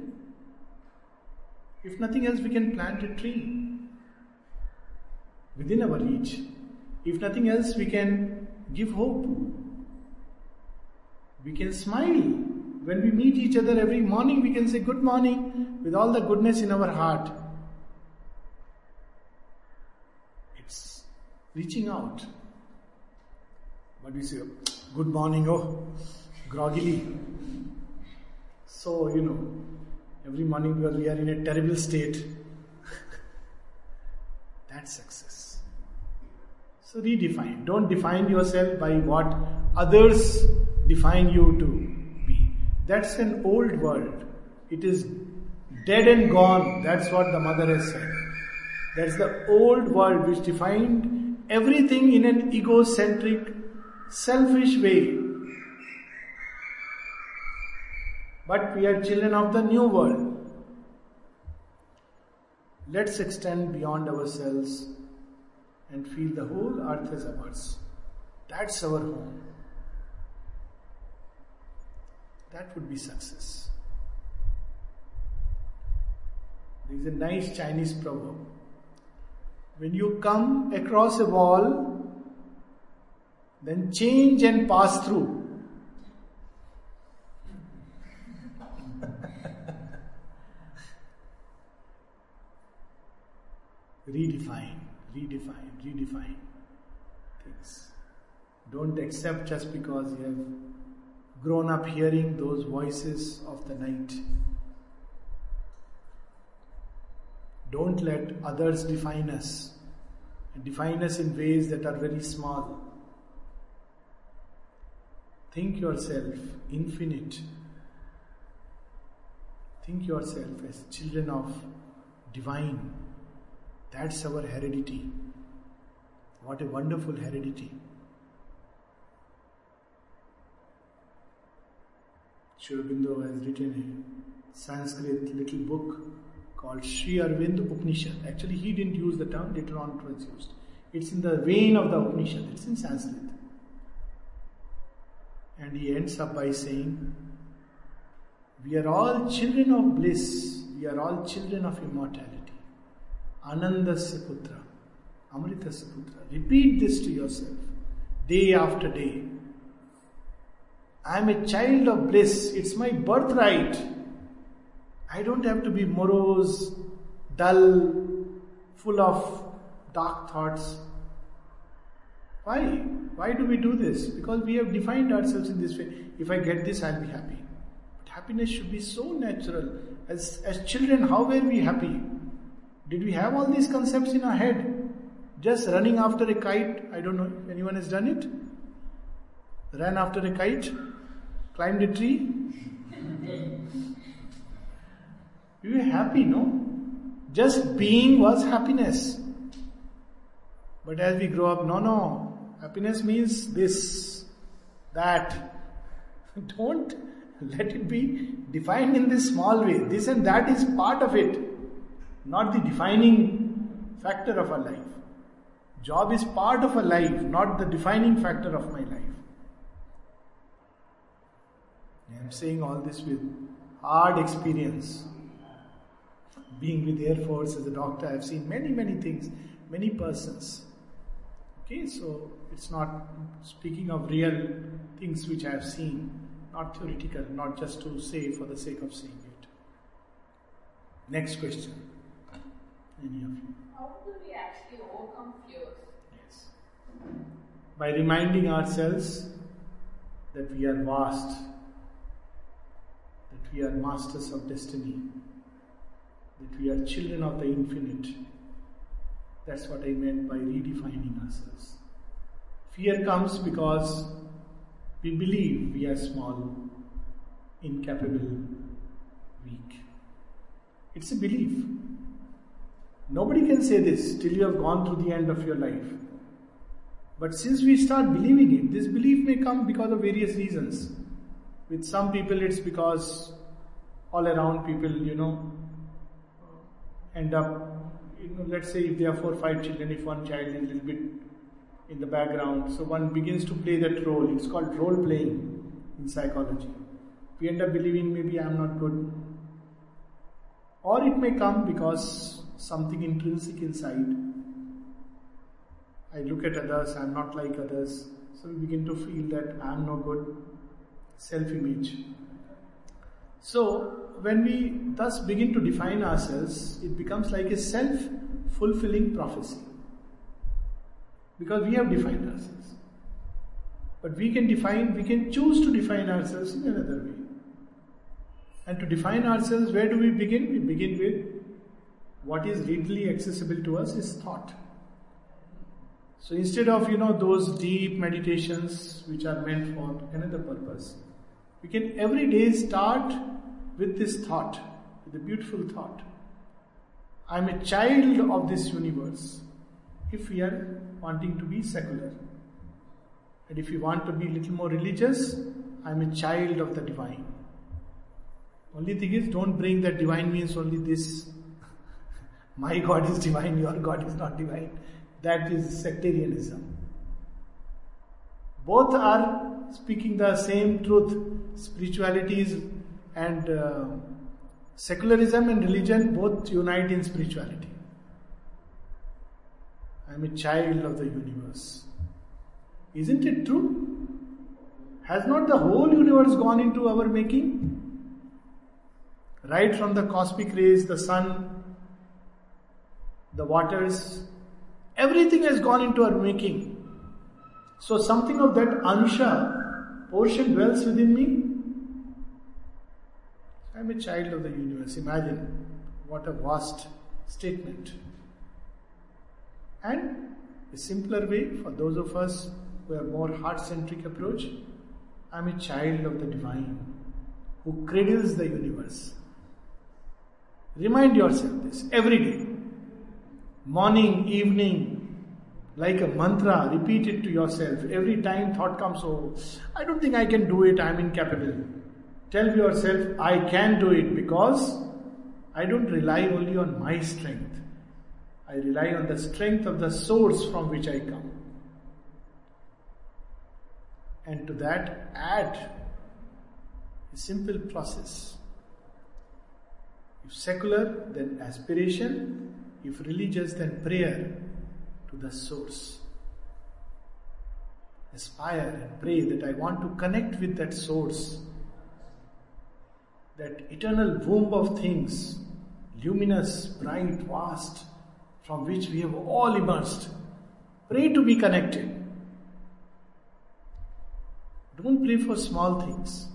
If nothing else, we can plant a tree within our reach. If nothing else, we can give hope. We can smile. When we meet each other every morning, we can say good morning with all the goodness in our heart. It's reaching out. But we say, good morning, oh, groggily. So, you know, every morning because we are in a terrible state. <laughs> That's success. So redefine. Don't define yourself by what others define you to be. That's an old world. It is dead and gone. That's what the mother has said. That's the old world which defined everything in an egocentric, selfish way. But we are children of the new world. Let's extend beyond ourselves and feel the whole earth as ours. That's our home. That would be success. There is a nice Chinese proverb. When you come across a wall, then change and pass through. <laughs> redefine, redefine, redefine things. Don't accept just because you have grown up hearing those voices of the night. Don't let others define us define us in ways that are very small. Think yourself infinite. Think yourself as children of divine. That's our heredity. What a wonderful heredity. Sri Aurobindo has written a Sanskrit little book called Sri Arvind Upanishad. Actually, he didn't use the term, later on it was used. It's in the vein of the Upanishad, it's in Sanskrit. And he ends up by saying, We are all children of bliss, we are all children of immortality. Anandasya putra, Amritasya putra. Repeat this to yourself day after day. I am a child of bliss, it's my birthright. I don't have to be morose, dull, full of dark thoughts. Why? Why do we do this? Because we have defined ourselves in this way. If I get this, I'll be happy. But happiness should be so natural. As, as children, how were we happy? Did we have all these concepts in our head? Just running after a kite? I don't know if anyone has done it. Ran after a kite? Climbed a tree? <laughs> We were happy, no? Just being was happiness. But as we grow up, no, no. Happiness means this, that. <laughs> Don't let it be defined in this small way. This and that is part of it, not the defining factor of our life. Job is part of a life, not the defining factor of my life. I am saying all this with hard experience being with Air Force as a doctor, I've seen many, many things, many persons. Okay, so it's not speaking of real things which I have seen, not theoretical, not just to say for the sake of saying it. Next question. Any of you? How do we actually overcome fears? Yes. By reminding ourselves that we are vast, that we are masters of destiny, that we are children of the infinite. That's what I meant by redefining ourselves. Fear comes because we believe we are small, incapable, weak. It's a belief. Nobody can say this till you have gone through the end of your life. But since we start believing it, this belief may come because of various reasons. With some people, it's because all around people, you know, end up, you know, let's say if there are four or five children, if one child is a little bit in the background, so one begins to play that role. It's called role playing in psychology. We end up believing maybe I'm not good. Or it may come because something intrinsic inside. I look at others, I'm not like others. So we begin to feel that I'm no good. Self image. So, when we thus begin to define ourselves, it becomes like a self fulfilling prophecy. Because we have defined ourselves. But we can define, we can choose to define ourselves in another way. And to define ourselves, where do we begin? We begin with what is readily accessible to us is thought. So instead of you know those deep meditations which are meant for another purpose, we can every day start with this thought, with a beautiful thought. I am a child of this universe. If we are wanting to be secular, and if you want to be a little more religious, I am a child of the divine. Only thing is, don't bring that divine means only this. <laughs> My God is divine, your God is not divine. That is sectarianism. Both are speaking the same truth. Spiritualities and uh, secularism and religion both unite in spirituality. I am a child of the universe. Isn't it true? Has not the whole universe gone into our making? Right from the cosmic rays, the sun, the waters, everything has gone into our making. So something of that ansha portion dwells within me. I am a child of the universe. Imagine what a vast statement. And a simpler way for those of us who have more heart-centric approach, I am a child of the divine who cradles the universe. Remind yourself this every day. Morning, evening, like a mantra, repeat it to yourself. Every time thought comes, oh, I don't think I can do it, I'm incapable. Tell yourself, I can do it because I don't rely only on my strength. I rely on the strength of the source from which I come. And to that, add a simple process. If secular, then aspiration. If religious, then prayer to the source. Aspire and pray that I want to connect with that source, that eternal womb of things, luminous, bright, vast, from which we have all emerged. Pray to be connected. Don't pray for small things.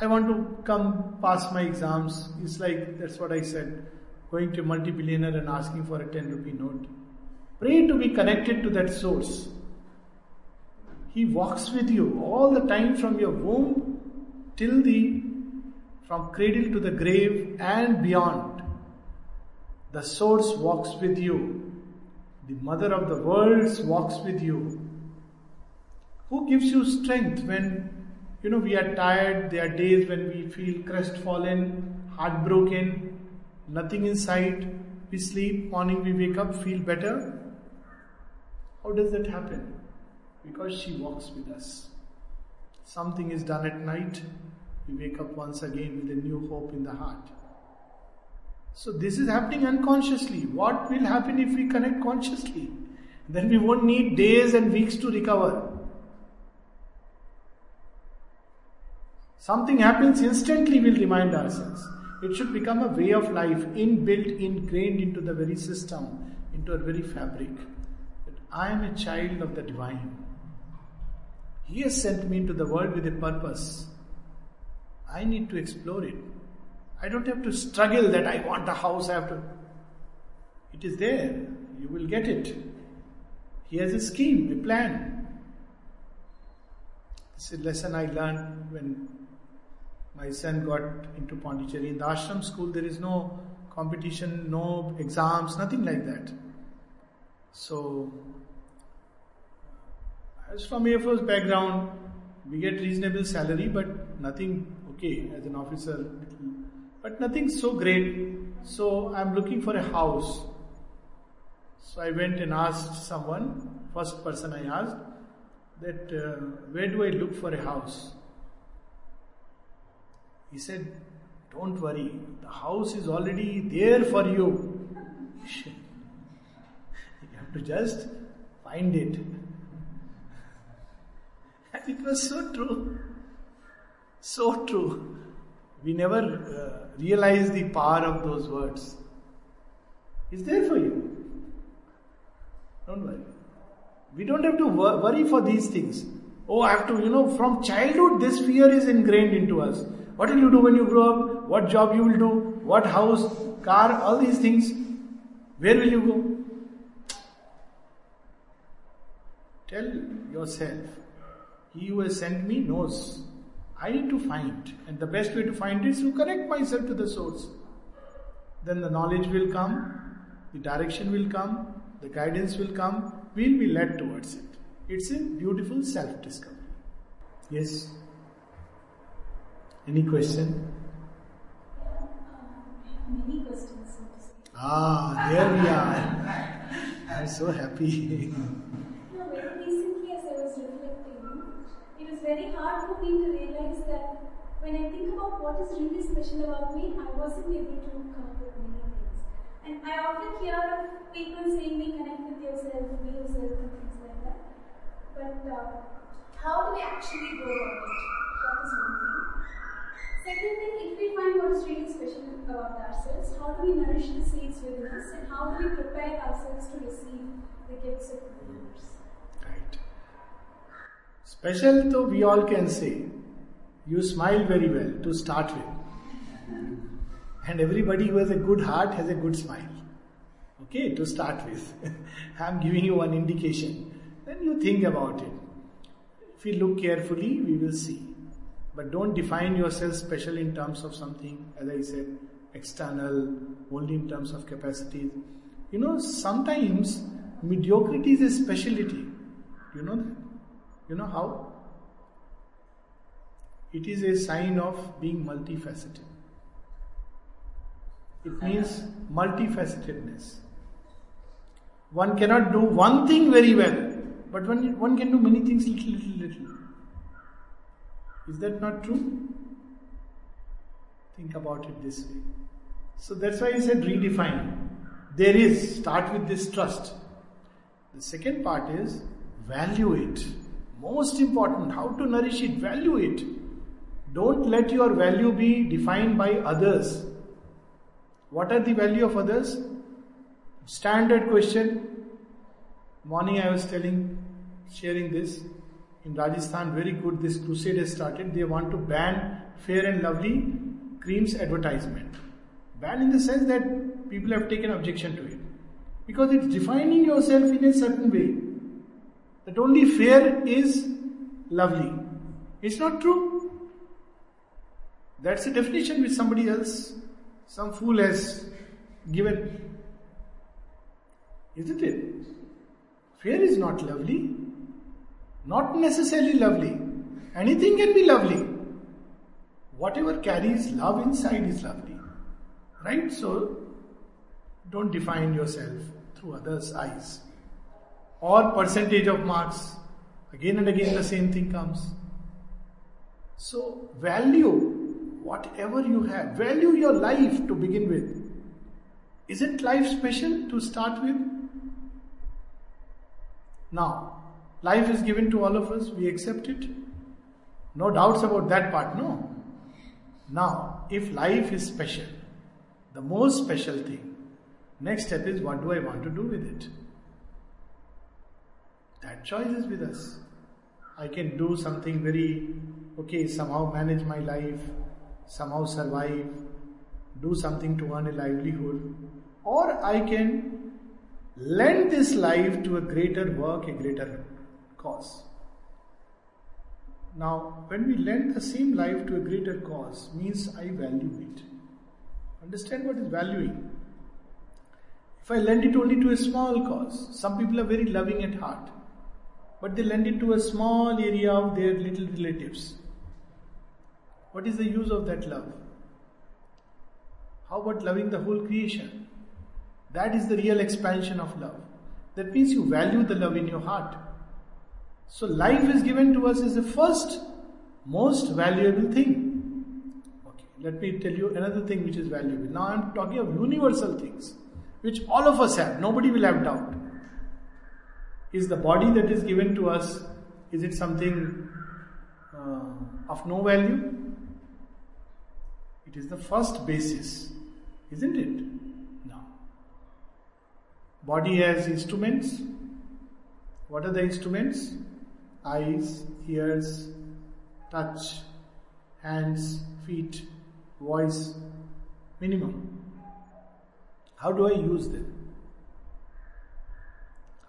I want to come pass my exams. It's like, that's what I said, going to a multi billionaire and asking for a 10 rupee note. Pray to be connected to that source. He walks with you all the time from your womb till the from cradle to the grave and beyond. The source walks with you. The mother of the worlds walks with you. Who gives you strength when you know we are tired? There are days when we feel crestfallen, heartbroken, nothing in sight. We sleep, morning we wake up, feel better. How does that happen? Because she walks with us. Something is done at night, we wake up once again with a new hope in the heart. So, this is happening unconsciously. What will happen if we connect consciously? Then we won't need days and weeks to recover. Something happens instantly, we'll remind ourselves. It should become a way of life, inbuilt, ingrained into the very system, into our very fabric. I am a child of the divine. He has sent me into the world with a purpose. I need to explore it. I don't have to struggle that I want a house, I have to. It is there. You will get it. He has a scheme, a plan. This is a lesson I learned when my son got into Pondicherry. In the ashram school, there is no competition, no exams, nothing like that. So as from Air Force background. We get reasonable salary, but nothing okay as an officer, but nothing so great. So I'm looking for a house. So I went and asked someone. First person I asked that uh, where do I look for a house? He said, Don't worry, the house is already there for you. <laughs> you have to just find it. <laughs> And it was so true. So true. We never uh, realize the power of those words. It's there for you. Don't worry. We don't have to wor- worry for these things. Oh, I have to, you know, from childhood, this fear is ingrained into us. What will you do when you grow up? What job you will do? What house, car, all these things. Where will you go? Tell yourself, He who has sent me knows. I need to find. And the best way to find is to connect myself to the source. Then the knowledge will come, the direction will come, the guidance will come, we'll be led towards it. It's a beautiful self discovery. Yes? Any question? Many questions, so to say. Ah, there we are. I'm so happy. <laughs> very hard for me to realize that when I think about what is really special about me, I wasn't able to come up with many things. And I often hear of people saying, "Be connect with yourself, be yourself," and things like that. But uh, how do we actually go about it? That is one thing. Second thing, if we find what is really special about ourselves, how do we nourish the seeds within us, and how do we prepare ourselves to receive the gifts of? Right. Special, though, we all can say. You smile very well to start with. And everybody who has a good heart has a good smile. Okay, to start with. <laughs> I'm giving you one indication. Then you think about it. If we look carefully, we will see. But don't define yourself special in terms of something, as I said, external, only in terms of capacities. You know, sometimes mediocrity is a speciality. You know that? You know how? It is a sign of being multifaceted. It means multifacetedness. One cannot do one thing very well, but one, one can do many things little, little, little. Is that not true? Think about it this way. So that's why I said redefine. There is, start with this trust. The second part is value it. Most important, how to nourish it, value it. Don't let your value be defined by others. What are the value of others? Standard question. Morning I was telling, sharing this. In Rajasthan, very good, this crusade has started. They want to ban fair and lovely creams advertisement. Ban in the sense that people have taken objection to it. Because it's defining yourself in a certain way. That only fair is lovely. It's not true. That's a definition which somebody else, some fool has given. Isn't it? Fair is not lovely. Not necessarily lovely. Anything can be lovely. Whatever carries love inside is lovely. Right? So, don't define yourself through others' eyes. Or percentage of marks. Again and again the same thing comes. So, value whatever you have. Value your life to begin with. Isn't life special to start with? Now, life is given to all of us, we accept it. No doubts about that part, no. Now, if life is special, the most special thing, next step is what do I want to do with it? That choice is with us. I can do something very, okay, somehow manage my life, somehow survive, do something to earn a livelihood, or I can lend this life to a greater work, a greater cause. Now, when we lend the same life to a greater cause, means I value it. Understand what is valuing? If I lend it only to a small cause, some people are very loving at heart. But they lend it to a small area of their little relatives. What is the use of that love? How about loving the whole creation? That is the real expansion of love. That means you value the love in your heart. So, life is given to us as the first most valuable thing. Okay, let me tell you another thing which is valuable. Now, I am talking of universal things which all of us have, nobody will have doubt. Is the body that is given to us, is it something uh, of no value? It is the first basis, isn't it? No. Body has instruments. What are the instruments? Eyes, ears, touch, hands, feet, voice, minimum. How do I use them?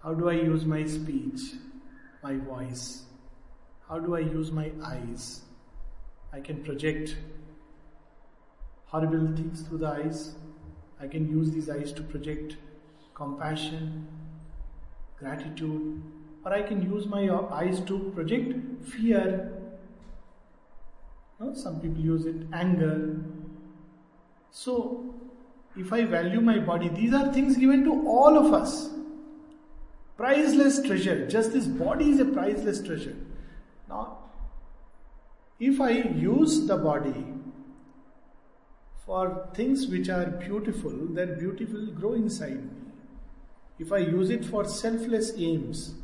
How do I use my speech, my voice? How do I use my eyes? I can project horrible things through the eyes. I can use these eyes to project compassion, gratitude, or I can use my eyes to project fear. No, some people use it, anger. So, if I value my body, these are things given to all of us. Priceless treasure. Just this body is a priceless treasure. Now, if I use the body for things which are beautiful, then beauty will grow inside me. If I use it for selfless aims,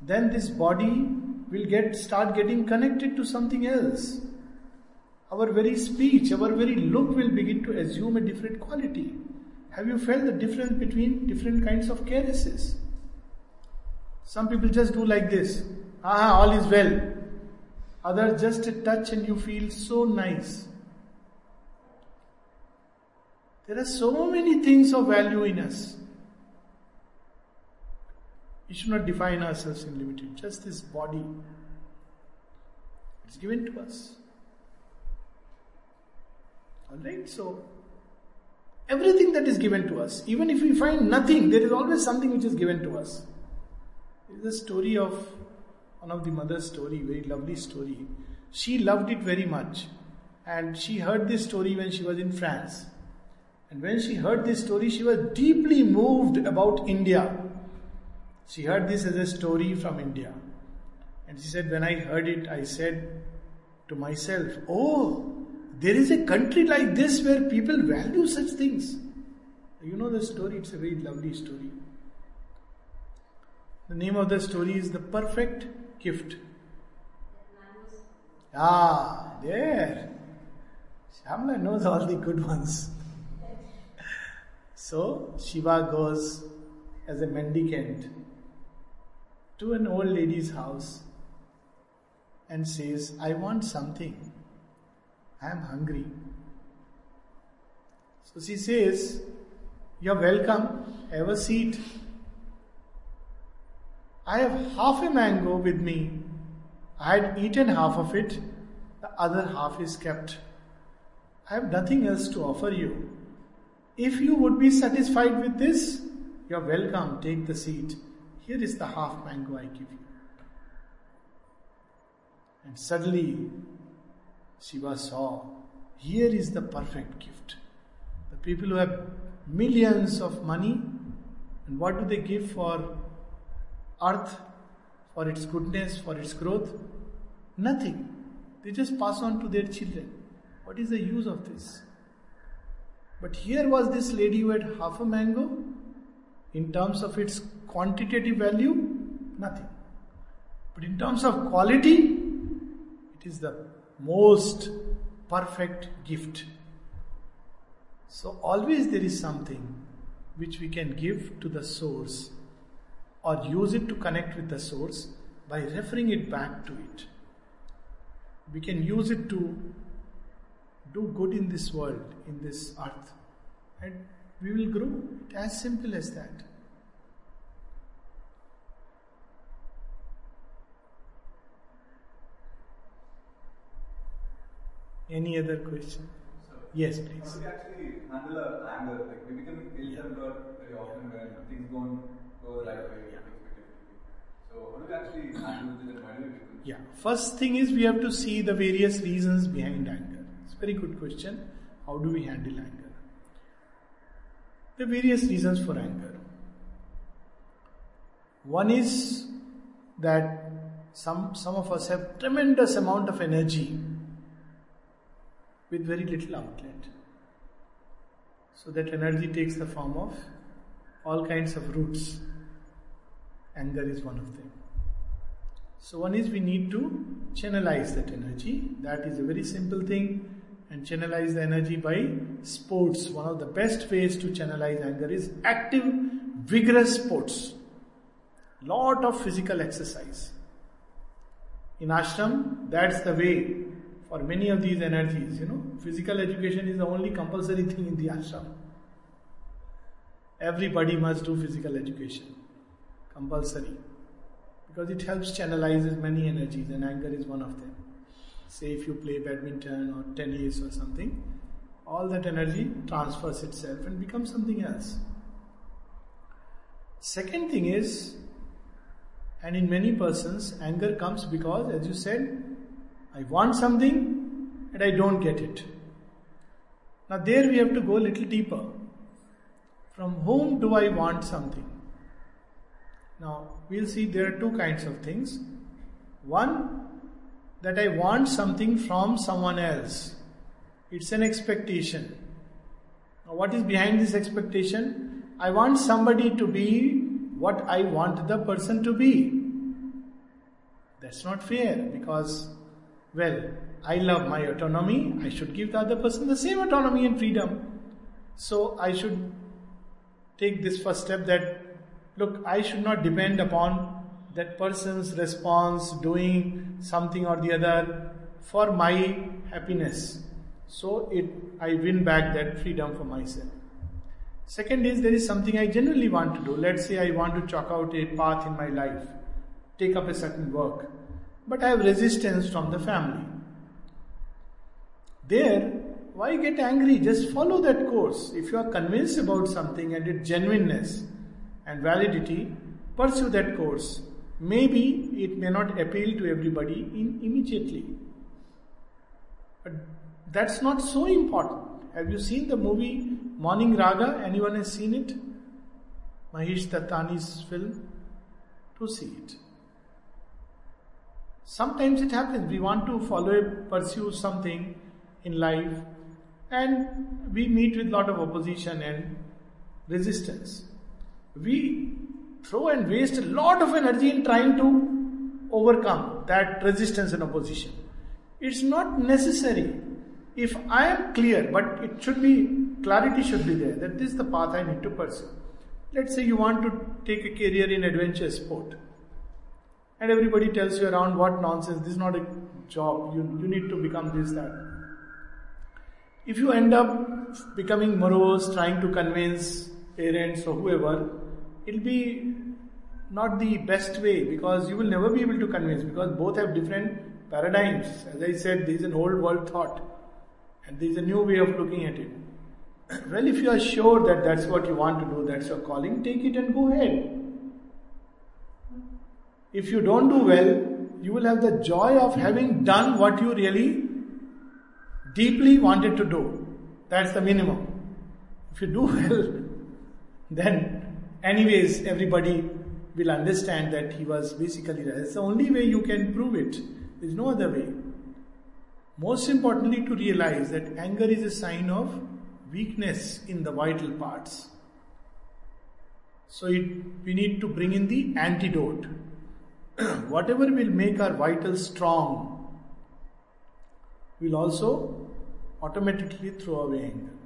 then this body will get start getting connected to something else. Our very speech, our very look will begin to assume a different quality. Have you felt the difference between different kinds of caresses? Some people just do like this. Ah, all is well. Others just a touch and you feel so nice. There are so many things of value in us. We should not define ourselves in limited. Just this body. It's given to us. Alright, so everything that is given to us, even if we find nothing, there is always something which is given to us. Is a story of one of the mother's story, very lovely story. She loved it very much. And she heard this story when she was in France. And when she heard this story, she was deeply moved about India. She heard this as a story from India. And she said, When I heard it, I said to myself, Oh, there is a country like this where people value such things. You know the story, it's a very lovely story. The name of the story is The Perfect Gift. Ah, there. Shamla knows all the good ones. So Shiva goes as a mendicant to an old lady's house and says, I want something. I am hungry. So she says, You're welcome, have a seat. I have half a mango with me. I had eaten half of it, the other half is kept. I have nothing else to offer you. If you would be satisfied with this, you are welcome, take the seat. Here is the half mango I give you. And suddenly, Shiva saw, here is the perfect gift. The people who have millions of money, and what do they give for earth, for its goodness, for its growth? Nothing. They just pass on to their children. What is the use of this? But here was this lady who had half a mango. In terms of its quantitative value, nothing. But in terms of quality, it is the most perfect gift. So, always there is something which we can give to the source or use it to connect with the source by referring it back to it. We can use it to do good in this world, in this earth, and we will grow. It as simple as that. Any other question? Yes, please. How do we actually handle anger? Like we become ill-tempered very often when things don't how do Yeah. First thing is we have to see the various reasons behind anger. It's a very good question. How do we handle anger? Are various reasons for anger. One is that some some of us have tremendous amount of energy with very little outlet. So that energy takes the form of all kinds of roots. Anger is one of them. So, one is we need to channelize that energy. That is a very simple thing. And channelize the energy by sports. One of the best ways to channelize anger is active, vigorous sports. Lot of physical exercise. In ashram, that's the way for many of these energies. You know, physical education is the only compulsory thing in the ashram. Everybody must do physical education, compulsory. Because it helps channelizes many energies and anger is one of them. Say if you play badminton or tennis or something all that energy transfers itself and becomes something else. Second thing is and in many persons anger comes because as you said i want something and i don't get it. Now there we have to go a little deeper. From whom do i want something now, we'll see there are two kinds of things. One, that I want something from someone else. It's an expectation. Now, what is behind this expectation? I want somebody to be what I want the person to be. That's not fair because, well, I love my autonomy. I should give the other person the same autonomy and freedom. So, I should take this first step that look, I should not depend upon that person's response doing something or the other for my happiness. So it I win back that freedom for myself. Second is there is something I generally want to do. Let's say I want to chalk out a path in my life, take up a certain work, but I have resistance from the family. There, why get angry? Just follow that course. If you are convinced about something and its genuineness, and validity, pursue that course. Maybe it may not appeal to everybody in immediately. But that's not so important. Have you seen the movie Morning Raga? Anyone has seen it? Mahesh Dattani's film? To see it. Sometimes it happens. We want to follow, pursue something in life, and we meet with lot of opposition and resistance we throw and waste a lot of energy in trying to overcome that resistance and opposition. It's not necessary. If I am clear, but it should be, clarity should be there that this is the path I need to pursue. Let's say you want to take a career in adventure sport, and everybody tells you around what nonsense, this is not a job, you, you need to become this, that. If you end up becoming morose, trying to convince parents or whoever, it'll be not the best way because you will never be able to convince because both have different paradigms. As I said, there is an old world thought and there is a new way of looking at it. <clears throat> Well, if you are sure that that's what you want to do, that's your calling, take it and go ahead. If you don't do well, you will have the joy of having done what you really deeply wanted to do. That's the minimum. If you do <laughs> well, then anyways everybody will understand that he was basically right. It's the only way you can prove it. There's no other way. Most importantly, to realize that anger is a sign of weakness in the vital parts. So it, we need to bring in the antidote. <clears throat> Whatever will make our vitals strong will also automatically throw away anger.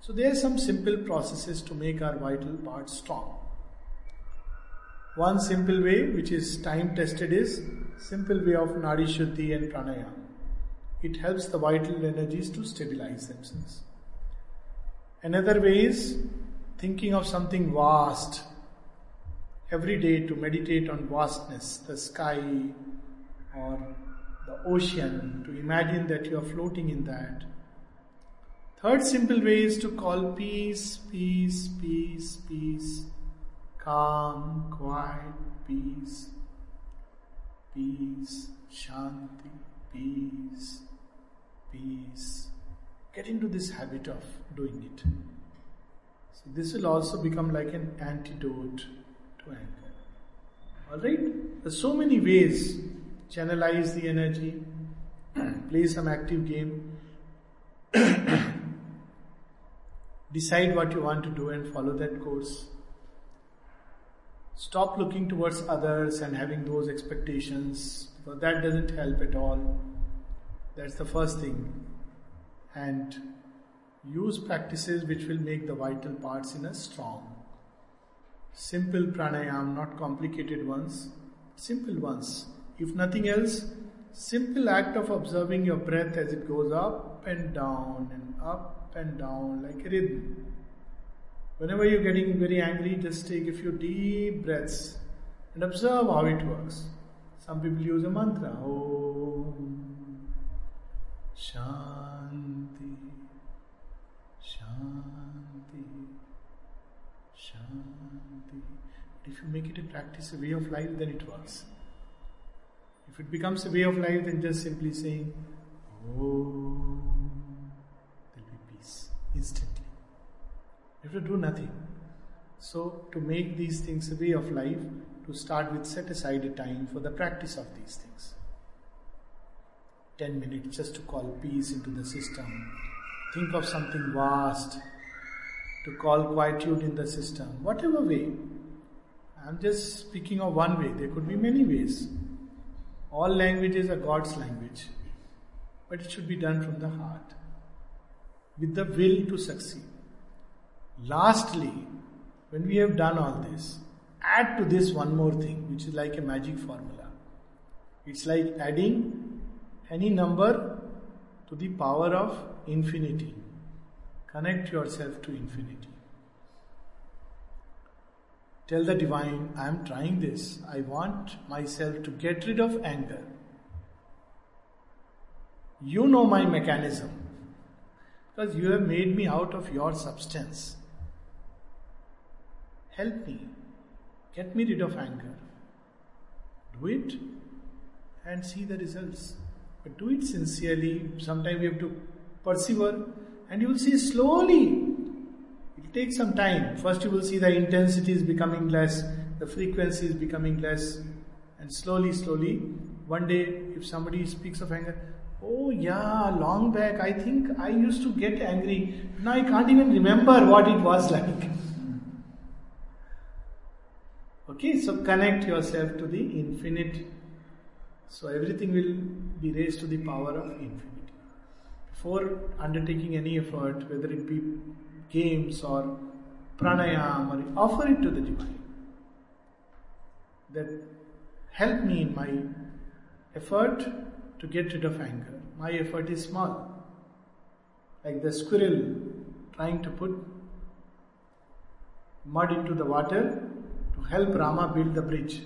So there are some simple processes to make our vital parts strong. One simple way, which is time tested, is simple way of Nadi Shuddhi and Pranayama. It helps the vital energies to stabilize themselves. Another way is thinking of something vast every day to meditate on vastness, the sky or the ocean, to imagine that you are floating in that. Third simple way is to call peace, peace, peace, peace, calm, quiet, peace. peace, shanti, peace, peace. Get into this habit of doing it. So this will also become like an antidote to anger. Alright? There's so many ways. Channelize the energy, <clears throat> play some active game, <clears throat> decide what you want to do and follow that course. Stop looking towards others and having those expectations because that doesn't help at all. That's the first thing. And use practices which will make the vital parts in us strong. Simple pranayam, not complicated ones, simple ones. If nothing else, simple act of observing your breath as it goes up and down and up and down like a rhythm. Whenever you're getting very angry, just take a few deep breaths and observe how it works. Some people use a mantra. Om Shanti Shanti Shanti. If you make it a practice, a way of life, then it works. If it becomes a way of life, then just simply saying Om, instantly. You have to do nothing. So, to make these things a way of life, to start with, set aside a time for the practice of these things. 10 minutes just to call peace into the system. Think of something vast to call quietude in the system. Whatever way. I'm just speaking of one way, there could be many ways. All languages are God's language, but it should be done from the heart with the will to succeed. Lastly, when we have done all this, add to this one more thing, which is like a magic formula. It's like adding any number to the power of infinity. Connect yourself to infinity. Tell the divine, I am trying this. I want myself to get rid of anger. You know my mechanism because you have made me out of your substance. Help me. Get me rid of anger. Do it and see the results. But do it sincerely. Sometimes you have to persevere and you will see slowly. It will take some time. First, you will see the intensity is becoming less, the frequency is becoming less, and slowly, slowly, one day, if somebody speaks of anger, oh yeah, long back, I think I used to get angry. Now I can't even remember what it was <laughs> like. Okay, so connect yourself to the infinite. So everything will be raised to the power of infinity. Before undertaking any effort, whether it be games or pranayam, or offer it to the divine. That help me in my effort to get rid of anger. My effort is small. Like the squirrel trying to put mud into the water to help Rama build the bridge.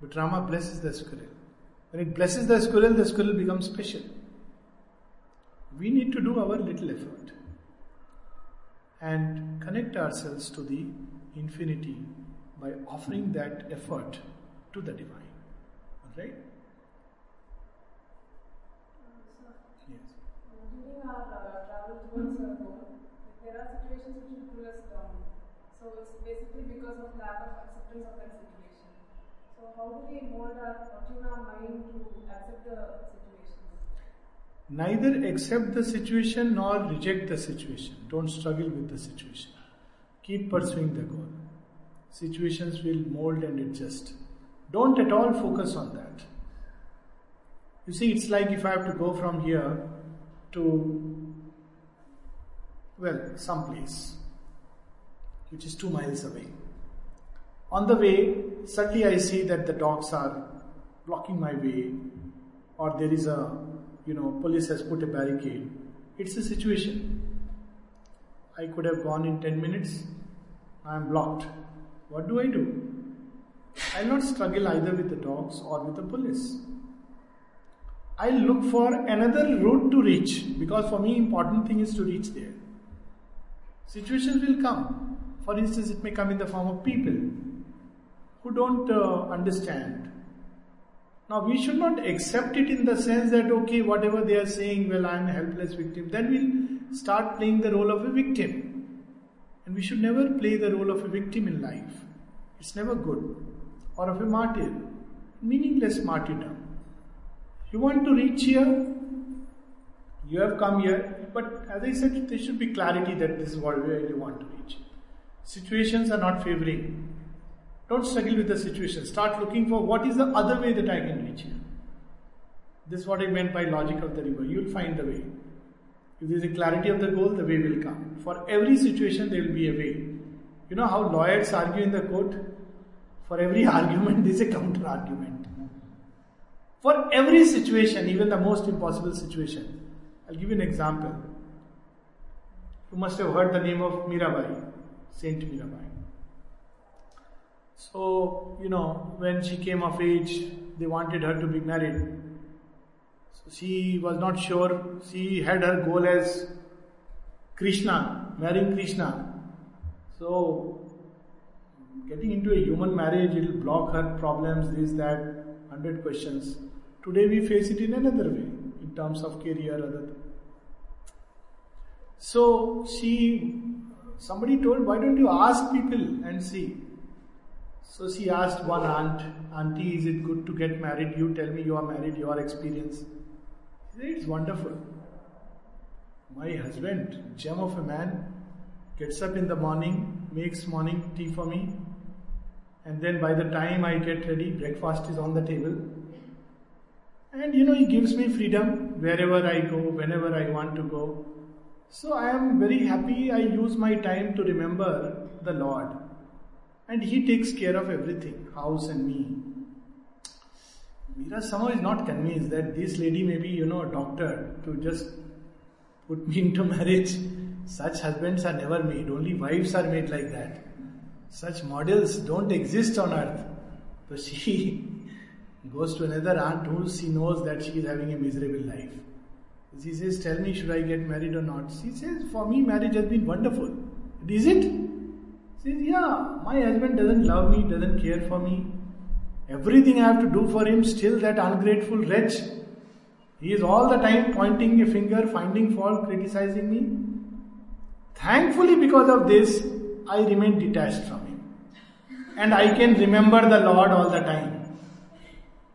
But Rama blesses the squirrel. When it blesses the squirrel, the squirrel becomes special. We need to do our little effort and connect ourselves to the infinity by offering that effort to the divine. Alright? Yes. During our uh, travel towards our goal, there are situations which will pull us down. So it's basically because of lack of acceptance of that situation. So how do we mold our tune our mind to accept the situations? Neither accept the situation nor reject the situation. Don't struggle with the situation. Keep pursuing the goal. Situations will mold and adjust. Don't at all focus on that. You see, it's like if I have to go from here to, well, some place which is two miles away. On the way, suddenly I see that the dogs are blocking my way, or there is a, you know, police has put a barricade. It's a situation. I could have gone in 10 minutes, I am blocked. What do I do? I'll not struggle either with the dogs or with the police. I'll look for another route to reach because for me important thing is to reach there. Situations will come. For instance, it may come in the form of people who don't uh, understand Now, we should not accept it in the sense that, okay, whatever they are saying, well, I'm a helpless victim. Then we'll start playing the role of a victim. And we should never play the role of a victim in life. It's never good. Or of a martyr. Meaningless martyrdom. You want to reach here? You have come here. But as I said, there should be clarity that this is what where you want to reach. Situations are not favoring. Don't struggle with the situation. Start looking for what is the other way that I can reach here. This is what I meant by logic of the river. You'll find the way. If there is a clarity of the goal, the way will come. For every situation, there will be a way. You know how lawyers argue in the court? For every <laughs> argument, there is a counter argument. For every situation, even the most impossible situation. I'll give you an example. You must have heard the name of Mirabai, Saint Mirabai. So, you know, when she came of age, they wanted her to be married. So she was not sure. She had her goal as Krishna, marrying Krishna. So, getting into a human marriage, it will block her problems, this, that, hundred questions. Today we face it in another way, in terms of career, other. So she, somebody told, why don't you ask people and see? So she asked one aunt, Auntie, is it good to get married? You tell me you are married, your experience. It's wonderful. My husband, gem of a man, gets up in the morning, makes morning tea for me, and then by the time I get ready, breakfast is on the table. And you know, he gives me freedom wherever I go, whenever I want to go. So I am very happy. I use my time to remember the Lord and he takes care of everything, house and me. Mira somehow is not convinced that this lady may be, you know, a doctor to just put me into marriage. Such husbands are never made, only wives are made like that. Such models don't exist on earth. So she <laughs> goes to another aunt who she knows that she is having a miserable life. She says, Tell me, should I get married or not? She says, For me, marriage has been wonderful. Is it? She says, yeah, my husband doesn't love me, doesn't care for me. Everything I have to do for him, still that ungrateful wretch. He is all the time pointing a finger, finding fault, criticizing me. Thankfully, because of this, I remain detached from him. And I can remember the Lord all the time.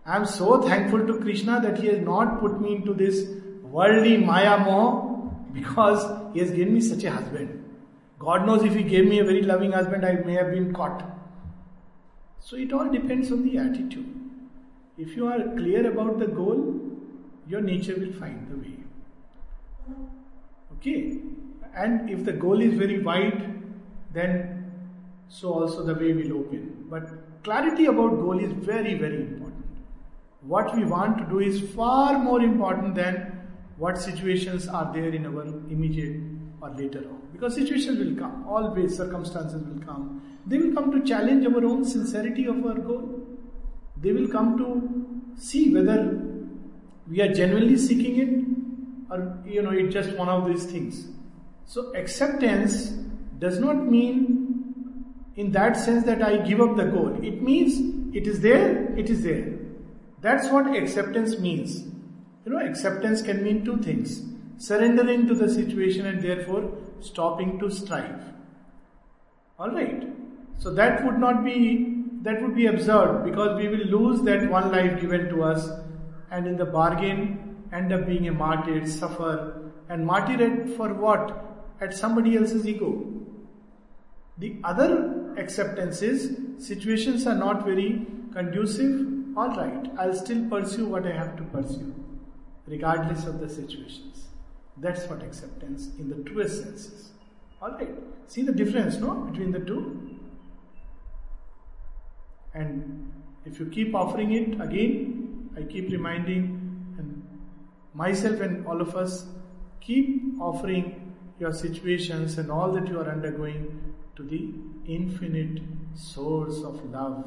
I am so thankful to Krishna that he has not put me into this worldly Maya Moh because he has given me such a husband. God knows if He gave me a very loving husband, I may have been caught. So it all depends on the attitude. If you are clear about the goal, your nature will find the way. Okay? And if the goal is very wide, then so also the way will open. But clarity about goal is very, very important. What we want to do is far more important than what situations are there in our immediate or later on. Because situations will come, always circumstances will come. They will come to challenge our own sincerity of our goal. They will come to see whether we are genuinely seeking it or you know it's just one of these things. So acceptance does not mean in that sense that I give up the goal. It means it is there, it is there. That's what acceptance means. You know, acceptance can mean two things surrendering to the situation and therefore stopping to strive. Alright? So that would not be, that would be absurd because we will lose that one life given to us and in the bargain end up being a martyr, suffer and martyred for what? At somebody else's ego. The other acceptance is situations are not very conducive. Alright, I'll still pursue what I have to pursue, regardless of the situations. That's what acceptance in the truest sense is. Alright. See the difference, no? Between the two? And if you keep offering it again, I keep reminding and myself and all of us keep offering your situations and all that you are undergoing to the infinite source of love,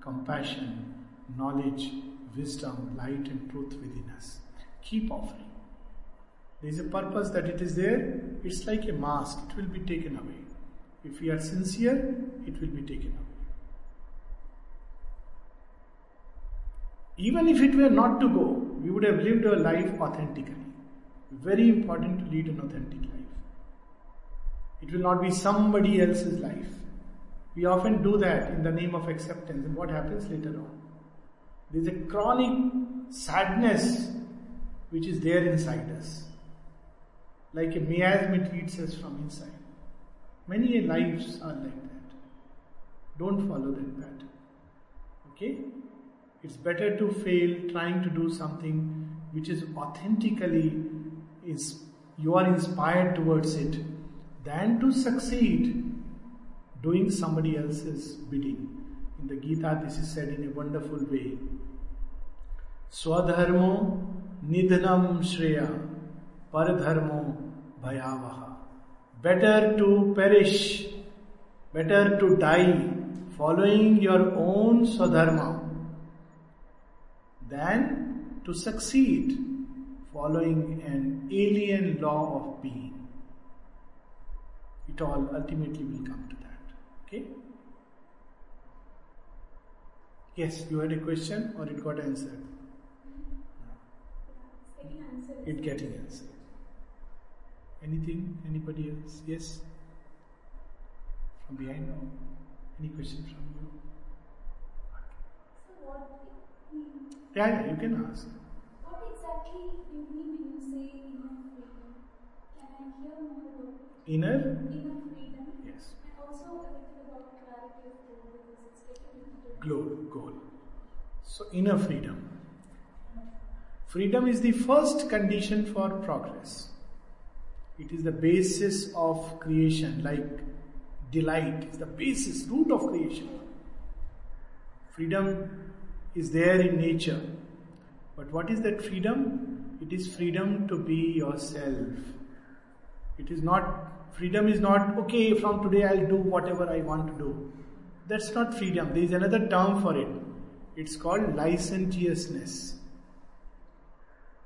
compassion, knowledge, wisdom, light, and truth within us. Keep offering. There is a purpose that it is there. It's like a mask, it will be taken away. If we are sincere, it will be taken away. Even if it were not to go, we would have lived our life authentically. Very important to lead an authentic life. It will not be somebody else's life. We often do that in the name of acceptance, and what happens later on? There's a chronic sadness which is there inside us. Like a miasm, it eats us from inside. Many lives are like that. Don't follow that pattern. Okay? It's better to fail trying to do something which is authentically is you are inspired towards it than to succeed doing somebody else's bidding. In the Gita, this is said in a wonderful way. Swadharmo nidhanam shreya paradharmo bhayavaha. Better to perish, better to die following your own swadharma than to succeed following an alien law of being. It all ultimately will come to that. Okay? Yes, you had a question or it got answered? Second answer is It getting answered. Anything? Anybody else? Yes? From behind? No? Any question from you? So what Yeah, yeah, you can ask. what exactly do you mean when you say inner freedom? Can I hear more about Inner? inner freedom? Yes. And also a little about clarity of goal because it's getting into Goal, goal. So, inner freedom. Freedom is the first condition for progress. It is the basis of creation, like delight is the basis, root of creation. Freedom is there in nature. But what is that freedom? It is freedom to be yourself. It is not, freedom is not, okay, from today I'll do whatever I want to do. That's not freedom. There is another term for it. It's called licentiousness.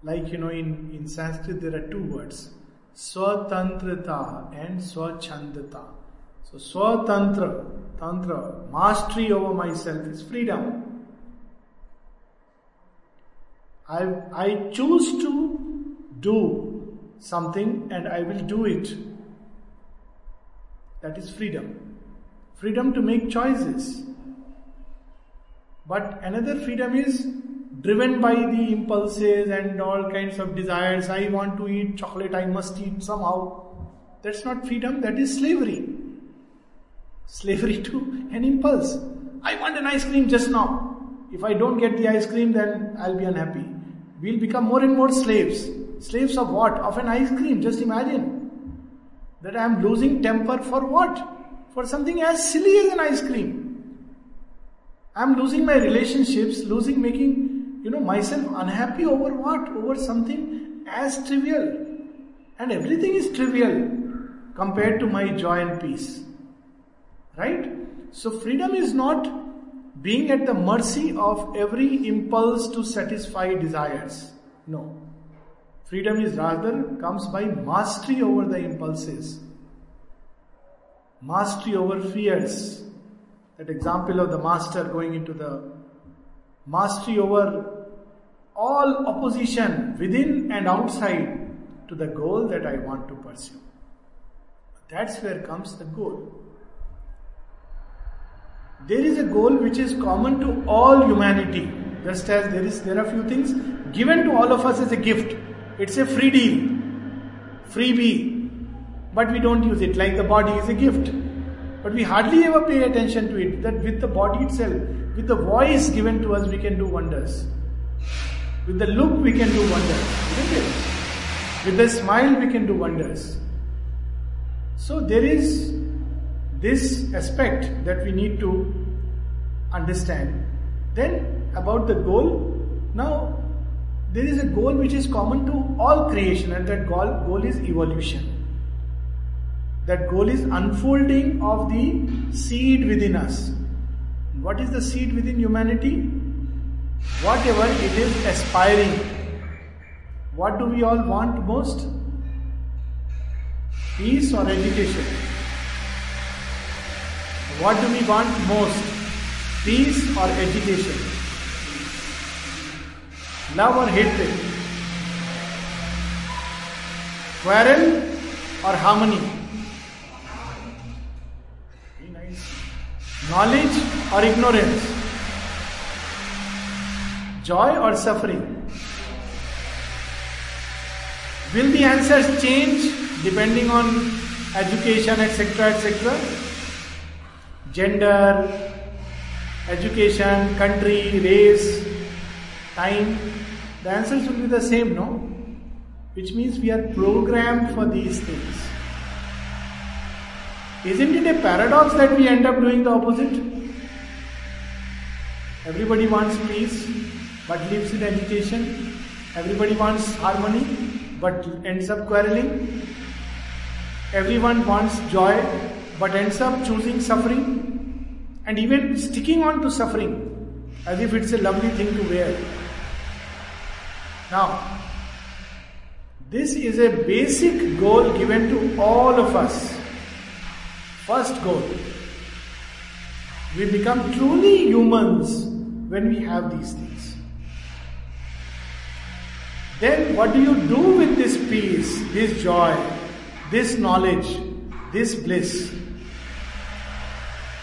Like, you know, in, in Sanskrit there are two words. Swatantrata and Swachandata. So Swatantra, Tantra, mastery over myself is freedom. I, I choose to do something and I will do it. That is freedom. Freedom to make choices. But another freedom is driven by the impulses and all kinds of desires. I want to eat chocolate, I must eat somehow. That's not freedom, that is slavery. Slavery to an impulse. I want an ice cream just now. If I don't get the ice cream, then I'll be unhappy. We'll become more and more slaves. Slaves of what? Of an ice cream. Just imagine that I am losing temper for what? For something as silly as an ice cream. I'm losing my relationships, losing making, you know, myself unhappy over what? Over something as trivial. And everything is trivial compared to my joy and peace. Right? So freedom is not being at the mercy of every impulse to satisfy desires. No. Freedom is rather comes by mastery over the impulses. Mastery over fears. That example of the master going into the mastery over all opposition within and outside to the goal that I want to pursue. That's where comes the goal. There is a goal which is common to all humanity. Just as there is there are few things given to all of us as a gift. It's a free deal. Freebie. But we don't use it like the body is a gift. But we hardly ever pay attention to it. That with the body itself, with the voice given to us, we can do wonders. With the look, we can do wonders. With the smile, we can do wonders. So there is this aspect that we need to understand. Then about the goal, now there is a goal which is common to all creation, and that goal, goal is evolution. That goal is unfolding of the seed within us. What is the seed within humanity? Whatever it is aspiring. What do we all want most? Peace or education? What do we want most? Peace or education? Love or hatred? Quarrel or harmony? Very nice. Knowledge or ignorance? Joy or suffering? Will the answers change depending on education, etc., etc.? Gender, education, country, race, time, the answers will be the same, no? Which means we are programmed for these things. Isn't it a paradox that we end up doing the opposite? Everybody wants peace but lives in agitation. Everybody wants harmony but ends up quarreling. Everyone wants joy but ends up choosing suffering and even sticking on to suffering as if it's a lovely thing to wear. Now, this is a basic goal given to all of us. First goal. We become truly humans when we have these things. Then, what do you do with this peace, this joy, this knowledge, this bliss?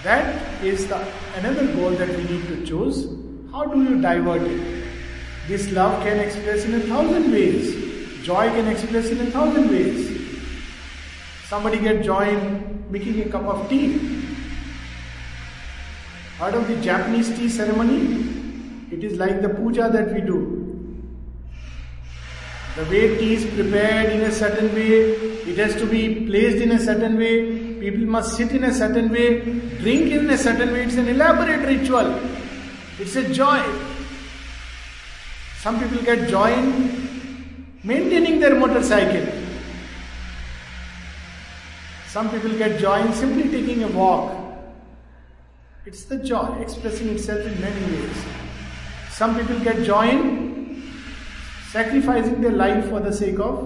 That is the another goal that we need to choose. How do you divert it? This love can express in a thousand ways. Joy can express in a thousand ways. Somebody get joy in making a cup of tea. Heard of the Japanese tea ceremony? It is like the puja that we do. The way tea is prepared in a certain way, it has to be placed in a certain way, people must sit in a certain way, drink in a certain way. It's an elaborate ritual. It's a joy. Some people get joy in maintaining their motorcycle. Some people get joy in simply taking a walk. It's the joy expressing itself in many ways. Some people get joy in sacrificing their life for the sake of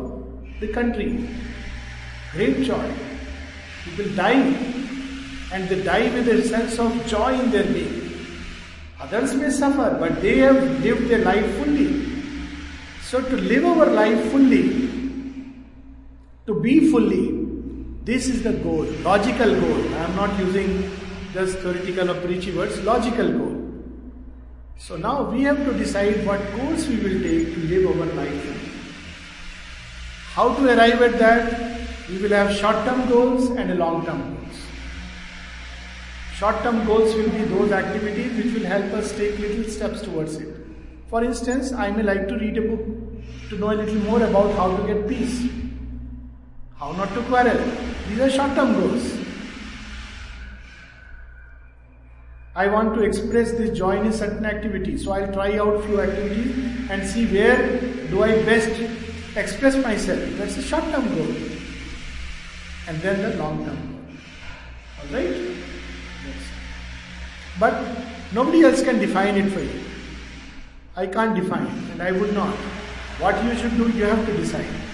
the country. Great joy. People die and they die with a sense of joy in their being. Others may suffer, but they have lived their life fully. So, to live our life fully, to be fully, this is the goal, logical goal. I am not using just theoretical or preachy words, logical goal. So now we have to decide what course we will take to live our life. How to arrive at that? We will have short term goals and long term goals. Short term goals will be those activities which will help us take little steps towards it. For instance, I may like to read a book to know a little more about how to get peace, how not to quarrel. These are short term goals. I want to express this joy in a certain activity, so I'll try out few activities and see where do I best express myself. That's a short term goal. And then the long term goal. Alright? Yes. But nobody else can define it for you. I can't define and I would not. What you should do, you have to decide.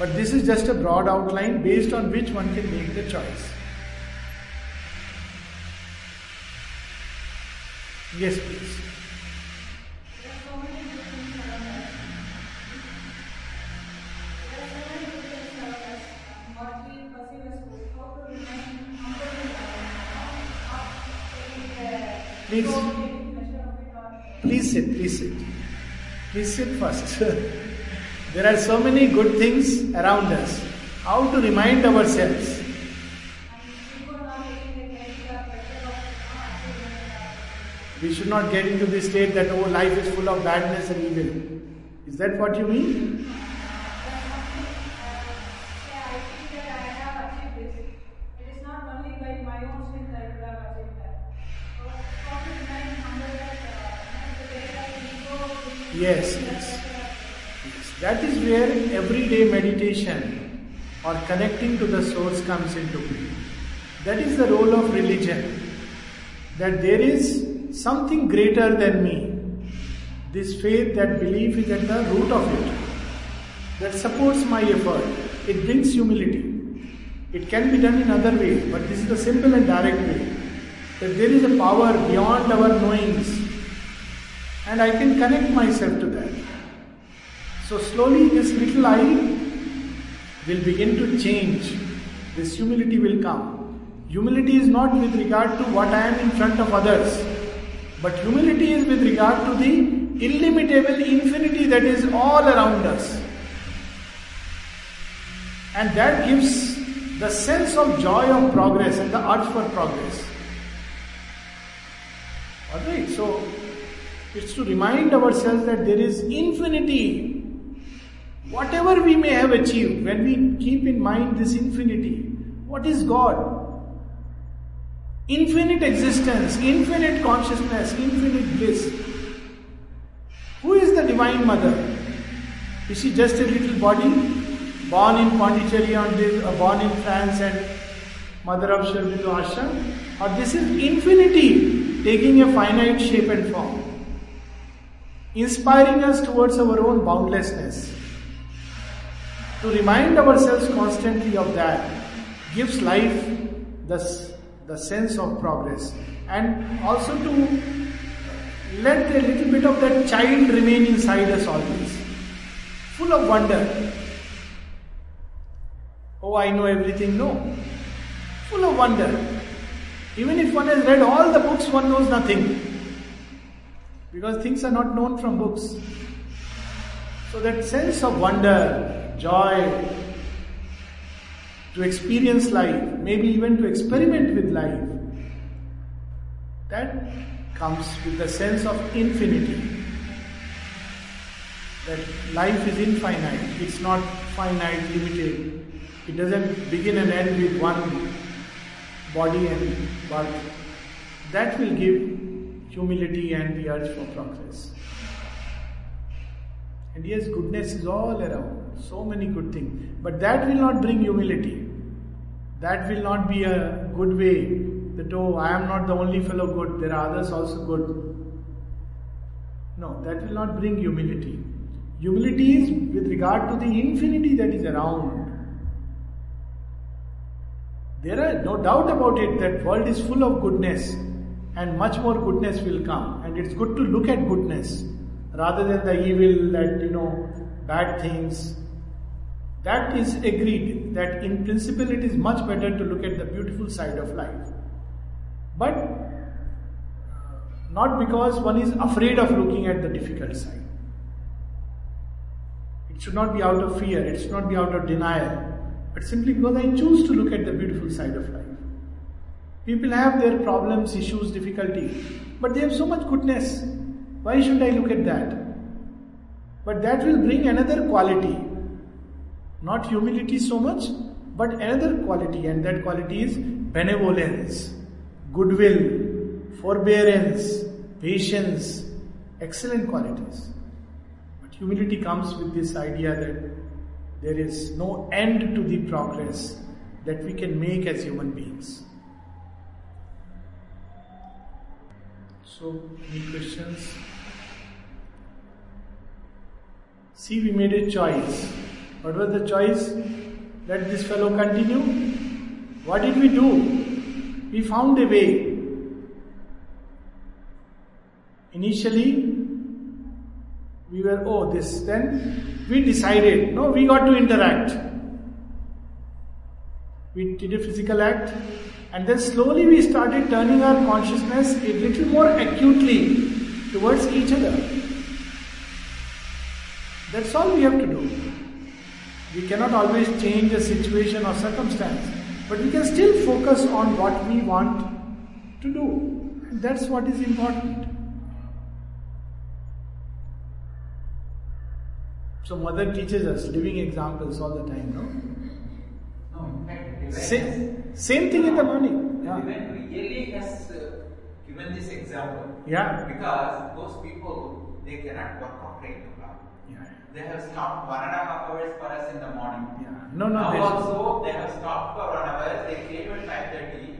But this is just a broad outline based on which one can make the choice. Yes, please. Please. Please sit, please sit. Please sit first. <laughs> there are so many good things around us. How to remind ourselves? We should not get into the state that oh life is full of badness and evil. Is that what you mean? Yes, yes. That is where everyday meditation or connecting to the source comes into play. That is the role of religion. That there is something greater than me. This faith, that belief is at the root of it. That supports my effort. It brings humility. It can be done in other ways, but this is the simple and direct way. That there is a power beyond our knowings and I can connect myself to that. So slowly this little I will begin to change. This humility will come. Humility is not with regard to what I am in front of others, but humility is with regard to the illimitable infinity that is all around us. And that gives the sense of joy of progress and the urge for progress. Alright, so it's to remind ourselves that there is infinity. Whatever we may have achieved, when we keep in mind this infinity, what is God? Infinite existence, infinite consciousness, infinite bliss. Who is the Divine Mother? Is she just a little body born in Pondicherry on this, uh, born in France and mother of Aurobindo Ashram? Or this is infinity taking a finite shape and form, inspiring us towards our own boundlessness. To remind ourselves constantly of that gives life the, the sense of progress and also to let a little bit of that child remain inside us always, full of wonder. Oh, I know everything. No. Full of wonder. Even if one has read all the books, one knows nothing. Because things are not known from books. So that sense of wonder, joy, to experience life, maybe even to experiment with life, that comes with the sense of infinity. That life is infinite, it's not finite, limited. It doesn't begin and end with one body and birth. That will give humility and the urge for progress. And yes, goodness is all around, so many good things. But that will not bring humility. That will not be a good way that, oh, I am not the only fellow good, there are others also good. No, that will not bring humility. Humility is with regard to the infinity that is around. There are no doubt about it that world is full of goodness and much more goodness will come. And it's good to look at goodness rather than the evil that, you know, bad things. That is agreed that in principle it is much better to look at the beautiful side of life. But uh, not because one is afraid of looking at the difficult side. It should not be out of fear, it should not be out of denial, but simply because I choose to look at the beautiful side of life. People have their problems, issues, difficulty, but they have so much goodness. Why should I look at that? But that will bring another quality. Not humility so much, but another quality, and that quality is benevolence, goodwill, forbearance, patience, excellent qualities. But humility comes with this idea that there is no end to the progress that we can make as human beings. So, any questions? See, we made a choice. What was the choice? Let this fellow continue. What did we do? We found a way. Initially, we were, oh, this. Then we decided, no, we got to interact. We did a physical act, and then slowly we started turning our consciousness a little more acutely towards each other. That's all we have to do. We cannot always change a situation or circumstance, but we can still focus on what we want to do. And that's what is important. So, mother teaches us living examples all the time, no? No, in fact, divine Same, same thing in the morning. Yeah. divine really has uh, given this example. Yeah. Because those people, they cannot work out 8 o'clock. Yeah. They have stopped one and a half hours for us in the morning. Yeah. No, no, now also they have stopped for one hour. They came at five thirty,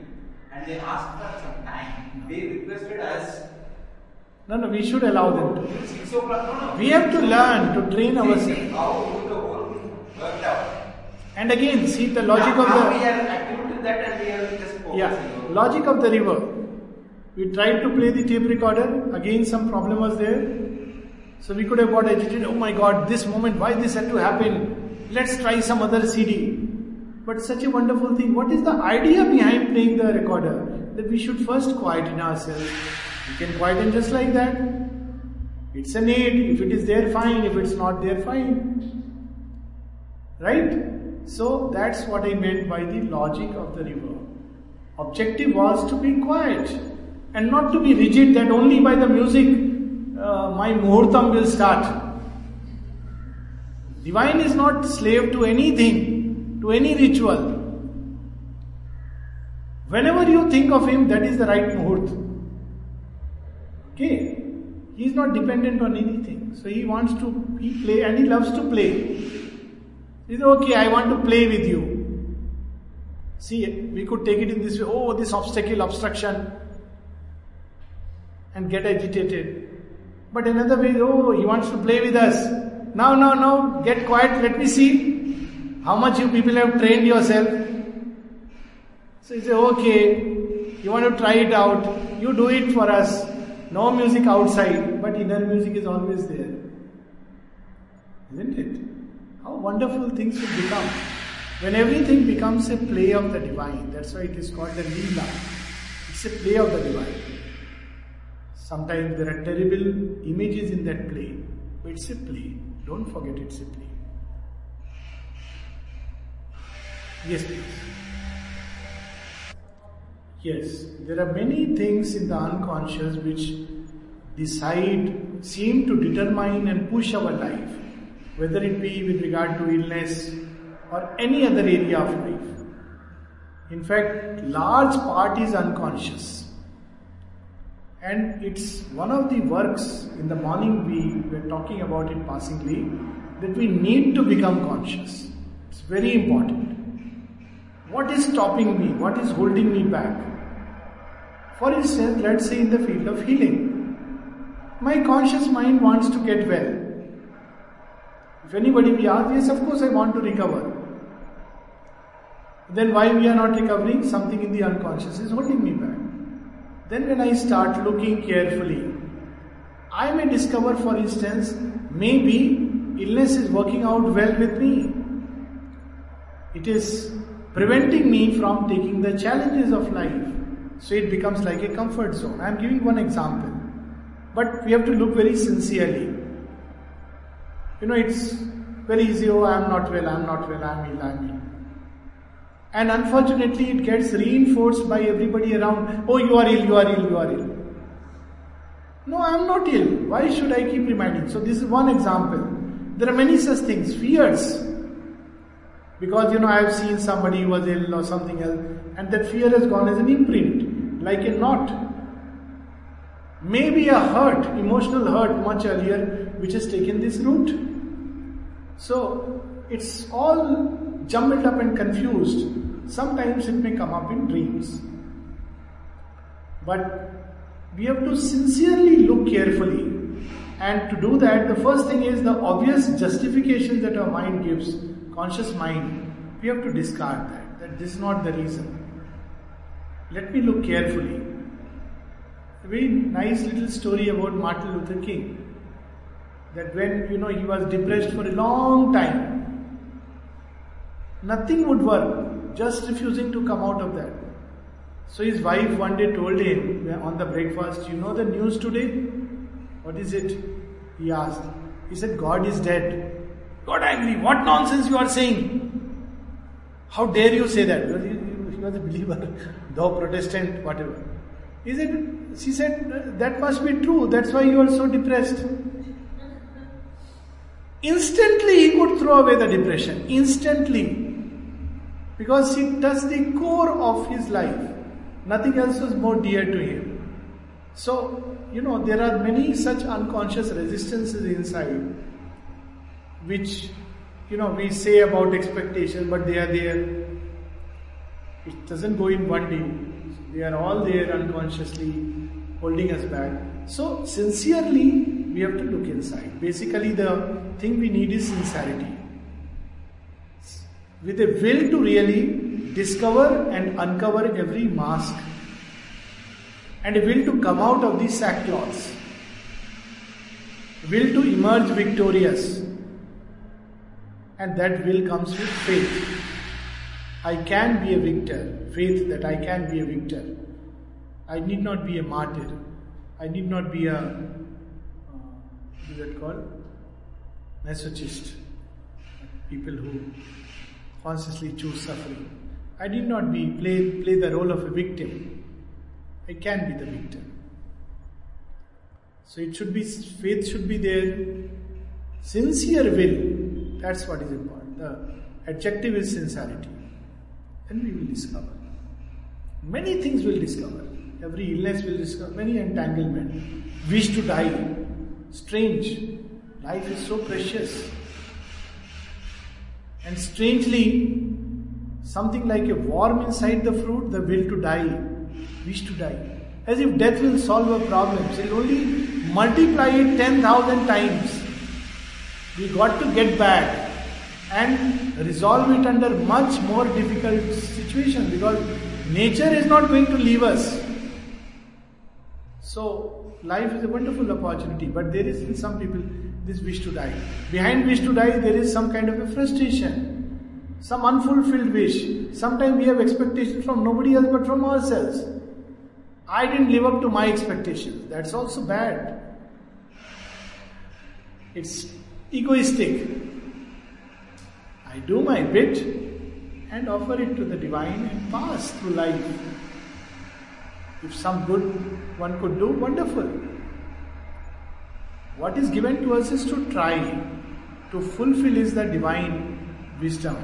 and they asked for some time. They requested us No, no, we should allow them to. six o'clock. No, no. We have to learn to train ourselves. how the whole worked out. And again, see the logic now, of now we are attuned to that, and we are just focusing. yeah logic of the river. We tried to play the tape recorder, again some problem was there. So we could have got agitated, oh my god, this moment, why this had to happen? Let's try some other CD. But such a wonderful thing. What is the idea behind playing the recorder? That we should first quieten ourselves. We can quieten just like that. It's a need. If it is there, fine. If it's not there, fine. Right? So that's what I meant by the logic of the river. Objective was to be quiet and not to be rigid that only by the music uh, my muhurtam will start. Divine is not slave to anything, to any ritual. Whenever you think of him, that is the right muhurt. Okay? He is not dependent on anything. So he wants to he play and he loves to play. He said, okay, I want to play with you. See, we could take it in this way, oh, this obstacle, obstruction, and get agitated. But another way, oh, he wants to play with us. Now, now, now, get quiet, let me see how much you people have trained yourself. So he said, okay, you want to try it out, you do it for us. No music outside, but inner music is always there. Isn't it? How wonderful things will become. When everything becomes a play of the divine, that's why it is called the Leela. It's a play of the divine. Sometimes there are terrible images in that play, but play. Don't forget it's a play. Yes, please. Yes, there are many things in the unconscious which decide, seem to determine and push our life, whether it be with regard to illness or any other area of life. In fact, large part is unconscious. And it's one of the works in the morning we were talking about it passingly that we need to become conscious. It's very important. What is stopping me? What is holding me back? For instance, let's say in the field of healing, my conscious mind wants to get well. If anybody be asked, yes, of course I want to recover. Then why we are not recovering? Something in the unconscious is holding me back. Then when I start looking carefully, I may discover, for instance, maybe illness is working out well with me. It is preventing me from taking the challenges of life. So it becomes like a comfort zone. I am giving one example. But we have to look very sincerely. You know, it's very easy, oh, I am not well, I am not well, I am ill, I am ill. And unfortunately, it gets reinforced by everybody around, oh, you are ill, you are ill, you are ill. No, I am not ill. Why should I keep reminding? So, this is one example. There are many such things, fears. Because, you know, I have seen somebody who was ill or something else, and that fear has gone as an imprint, like a knot. Maybe a hurt, emotional hurt, much earlier, which has taken this route. So, it's all jumbled up and confused. Sometimes it may come up in dreams. But we have to sincerely look carefully. And to do that, the first thing is the obvious justification that our mind gives, conscious mind, we have to discard that. That this is not the reason. Let me look carefully. A very nice little story about Martin Luther King. That when you know he was depressed for a long time, nothing would work, just refusing to come out of that. So his wife one day told him on the breakfast, You know the news today? What is it? He asked. He said, God is dead. Got angry. What nonsense you are saying? How dare you say that? Because he, he was a believer, <laughs> though Protestant, whatever. He said, she said, that must be true. That's why you are so depressed. Instantly he could throw away the depression. Instantly. Because it touched the core of his life. Nothing else was more dear to him. So, you know, there are many such unconscious resistances inside which, you know, we say about expectation, but they are there. It doesn't go in one day. They are all there unconsciously holding us back. So, sincerely, we have to look inside. Basically, the thing we need is sincerity. With a will to really discover and uncover every mask and a will to come out of these sackcloths, will to emerge victorious, and that will comes with faith. I can be a victor, faith that I can be a victor. I need not be a martyr. I need not be a, uh, what is that called? Masochist. People who consciously choose suffering. I need not be play, play the role of a victim. I can be the victim. So it should be faith should be there. Sincere will. That's what is important. The adjective is sincerity. Then we will discover. Many things will discover. Every illness will discover many entanglement. Wish to die. Strange. Life is so precious. And strangely, something like a worm inside the fruit, the will to die, wish to die. As if death will solve our problems. It will only multiply it 10,000 times. We got to get back and resolve it under much more difficult situation because nature is not going to leave us. So life is a wonderful opportunity, but there is in some people this wish to die. Behind wish to die, there is some kind of a frustration, some unfulfilled wish. Sometimes we have expectations from nobody else but from ourselves. I didn't live up to my expectations. That's also bad. It's egoistic. I do my bit and offer it to the divine and pass through life. If some good one could do, wonderful. What is given to us is to try to fulfill is the divine wisdom.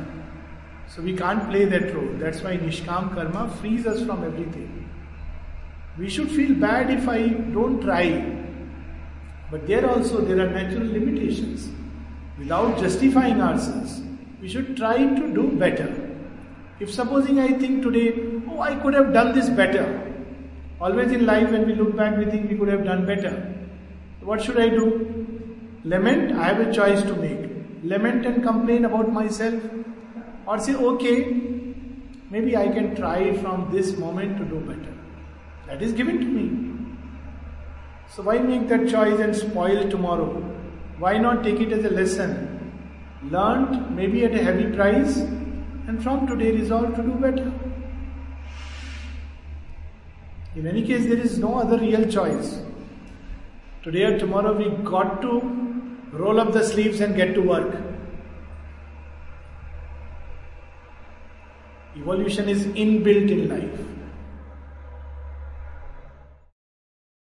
So we can't play that role. That's why Nishkam Karma frees us from everything. We should feel bad if I don't try. But there also there are natural limitations. Without justifying ourselves, we should try to do better. If supposing I think today, oh, I could have done this better. Always in life, when we look back, we think we could have done better. What should I do? Lament, I have a choice to make. Lament and complain about myself, or say, okay, maybe I can try from this moment to do better. That is given to me. So, why make that choice and spoil tomorrow? Why not take it as a lesson? Learned, maybe at a heavy price, and from today resolve to do better. In any case, there is no other real choice. Today or tomorrow, we got to roll up the sleeves and get to work. Evolution is inbuilt in life.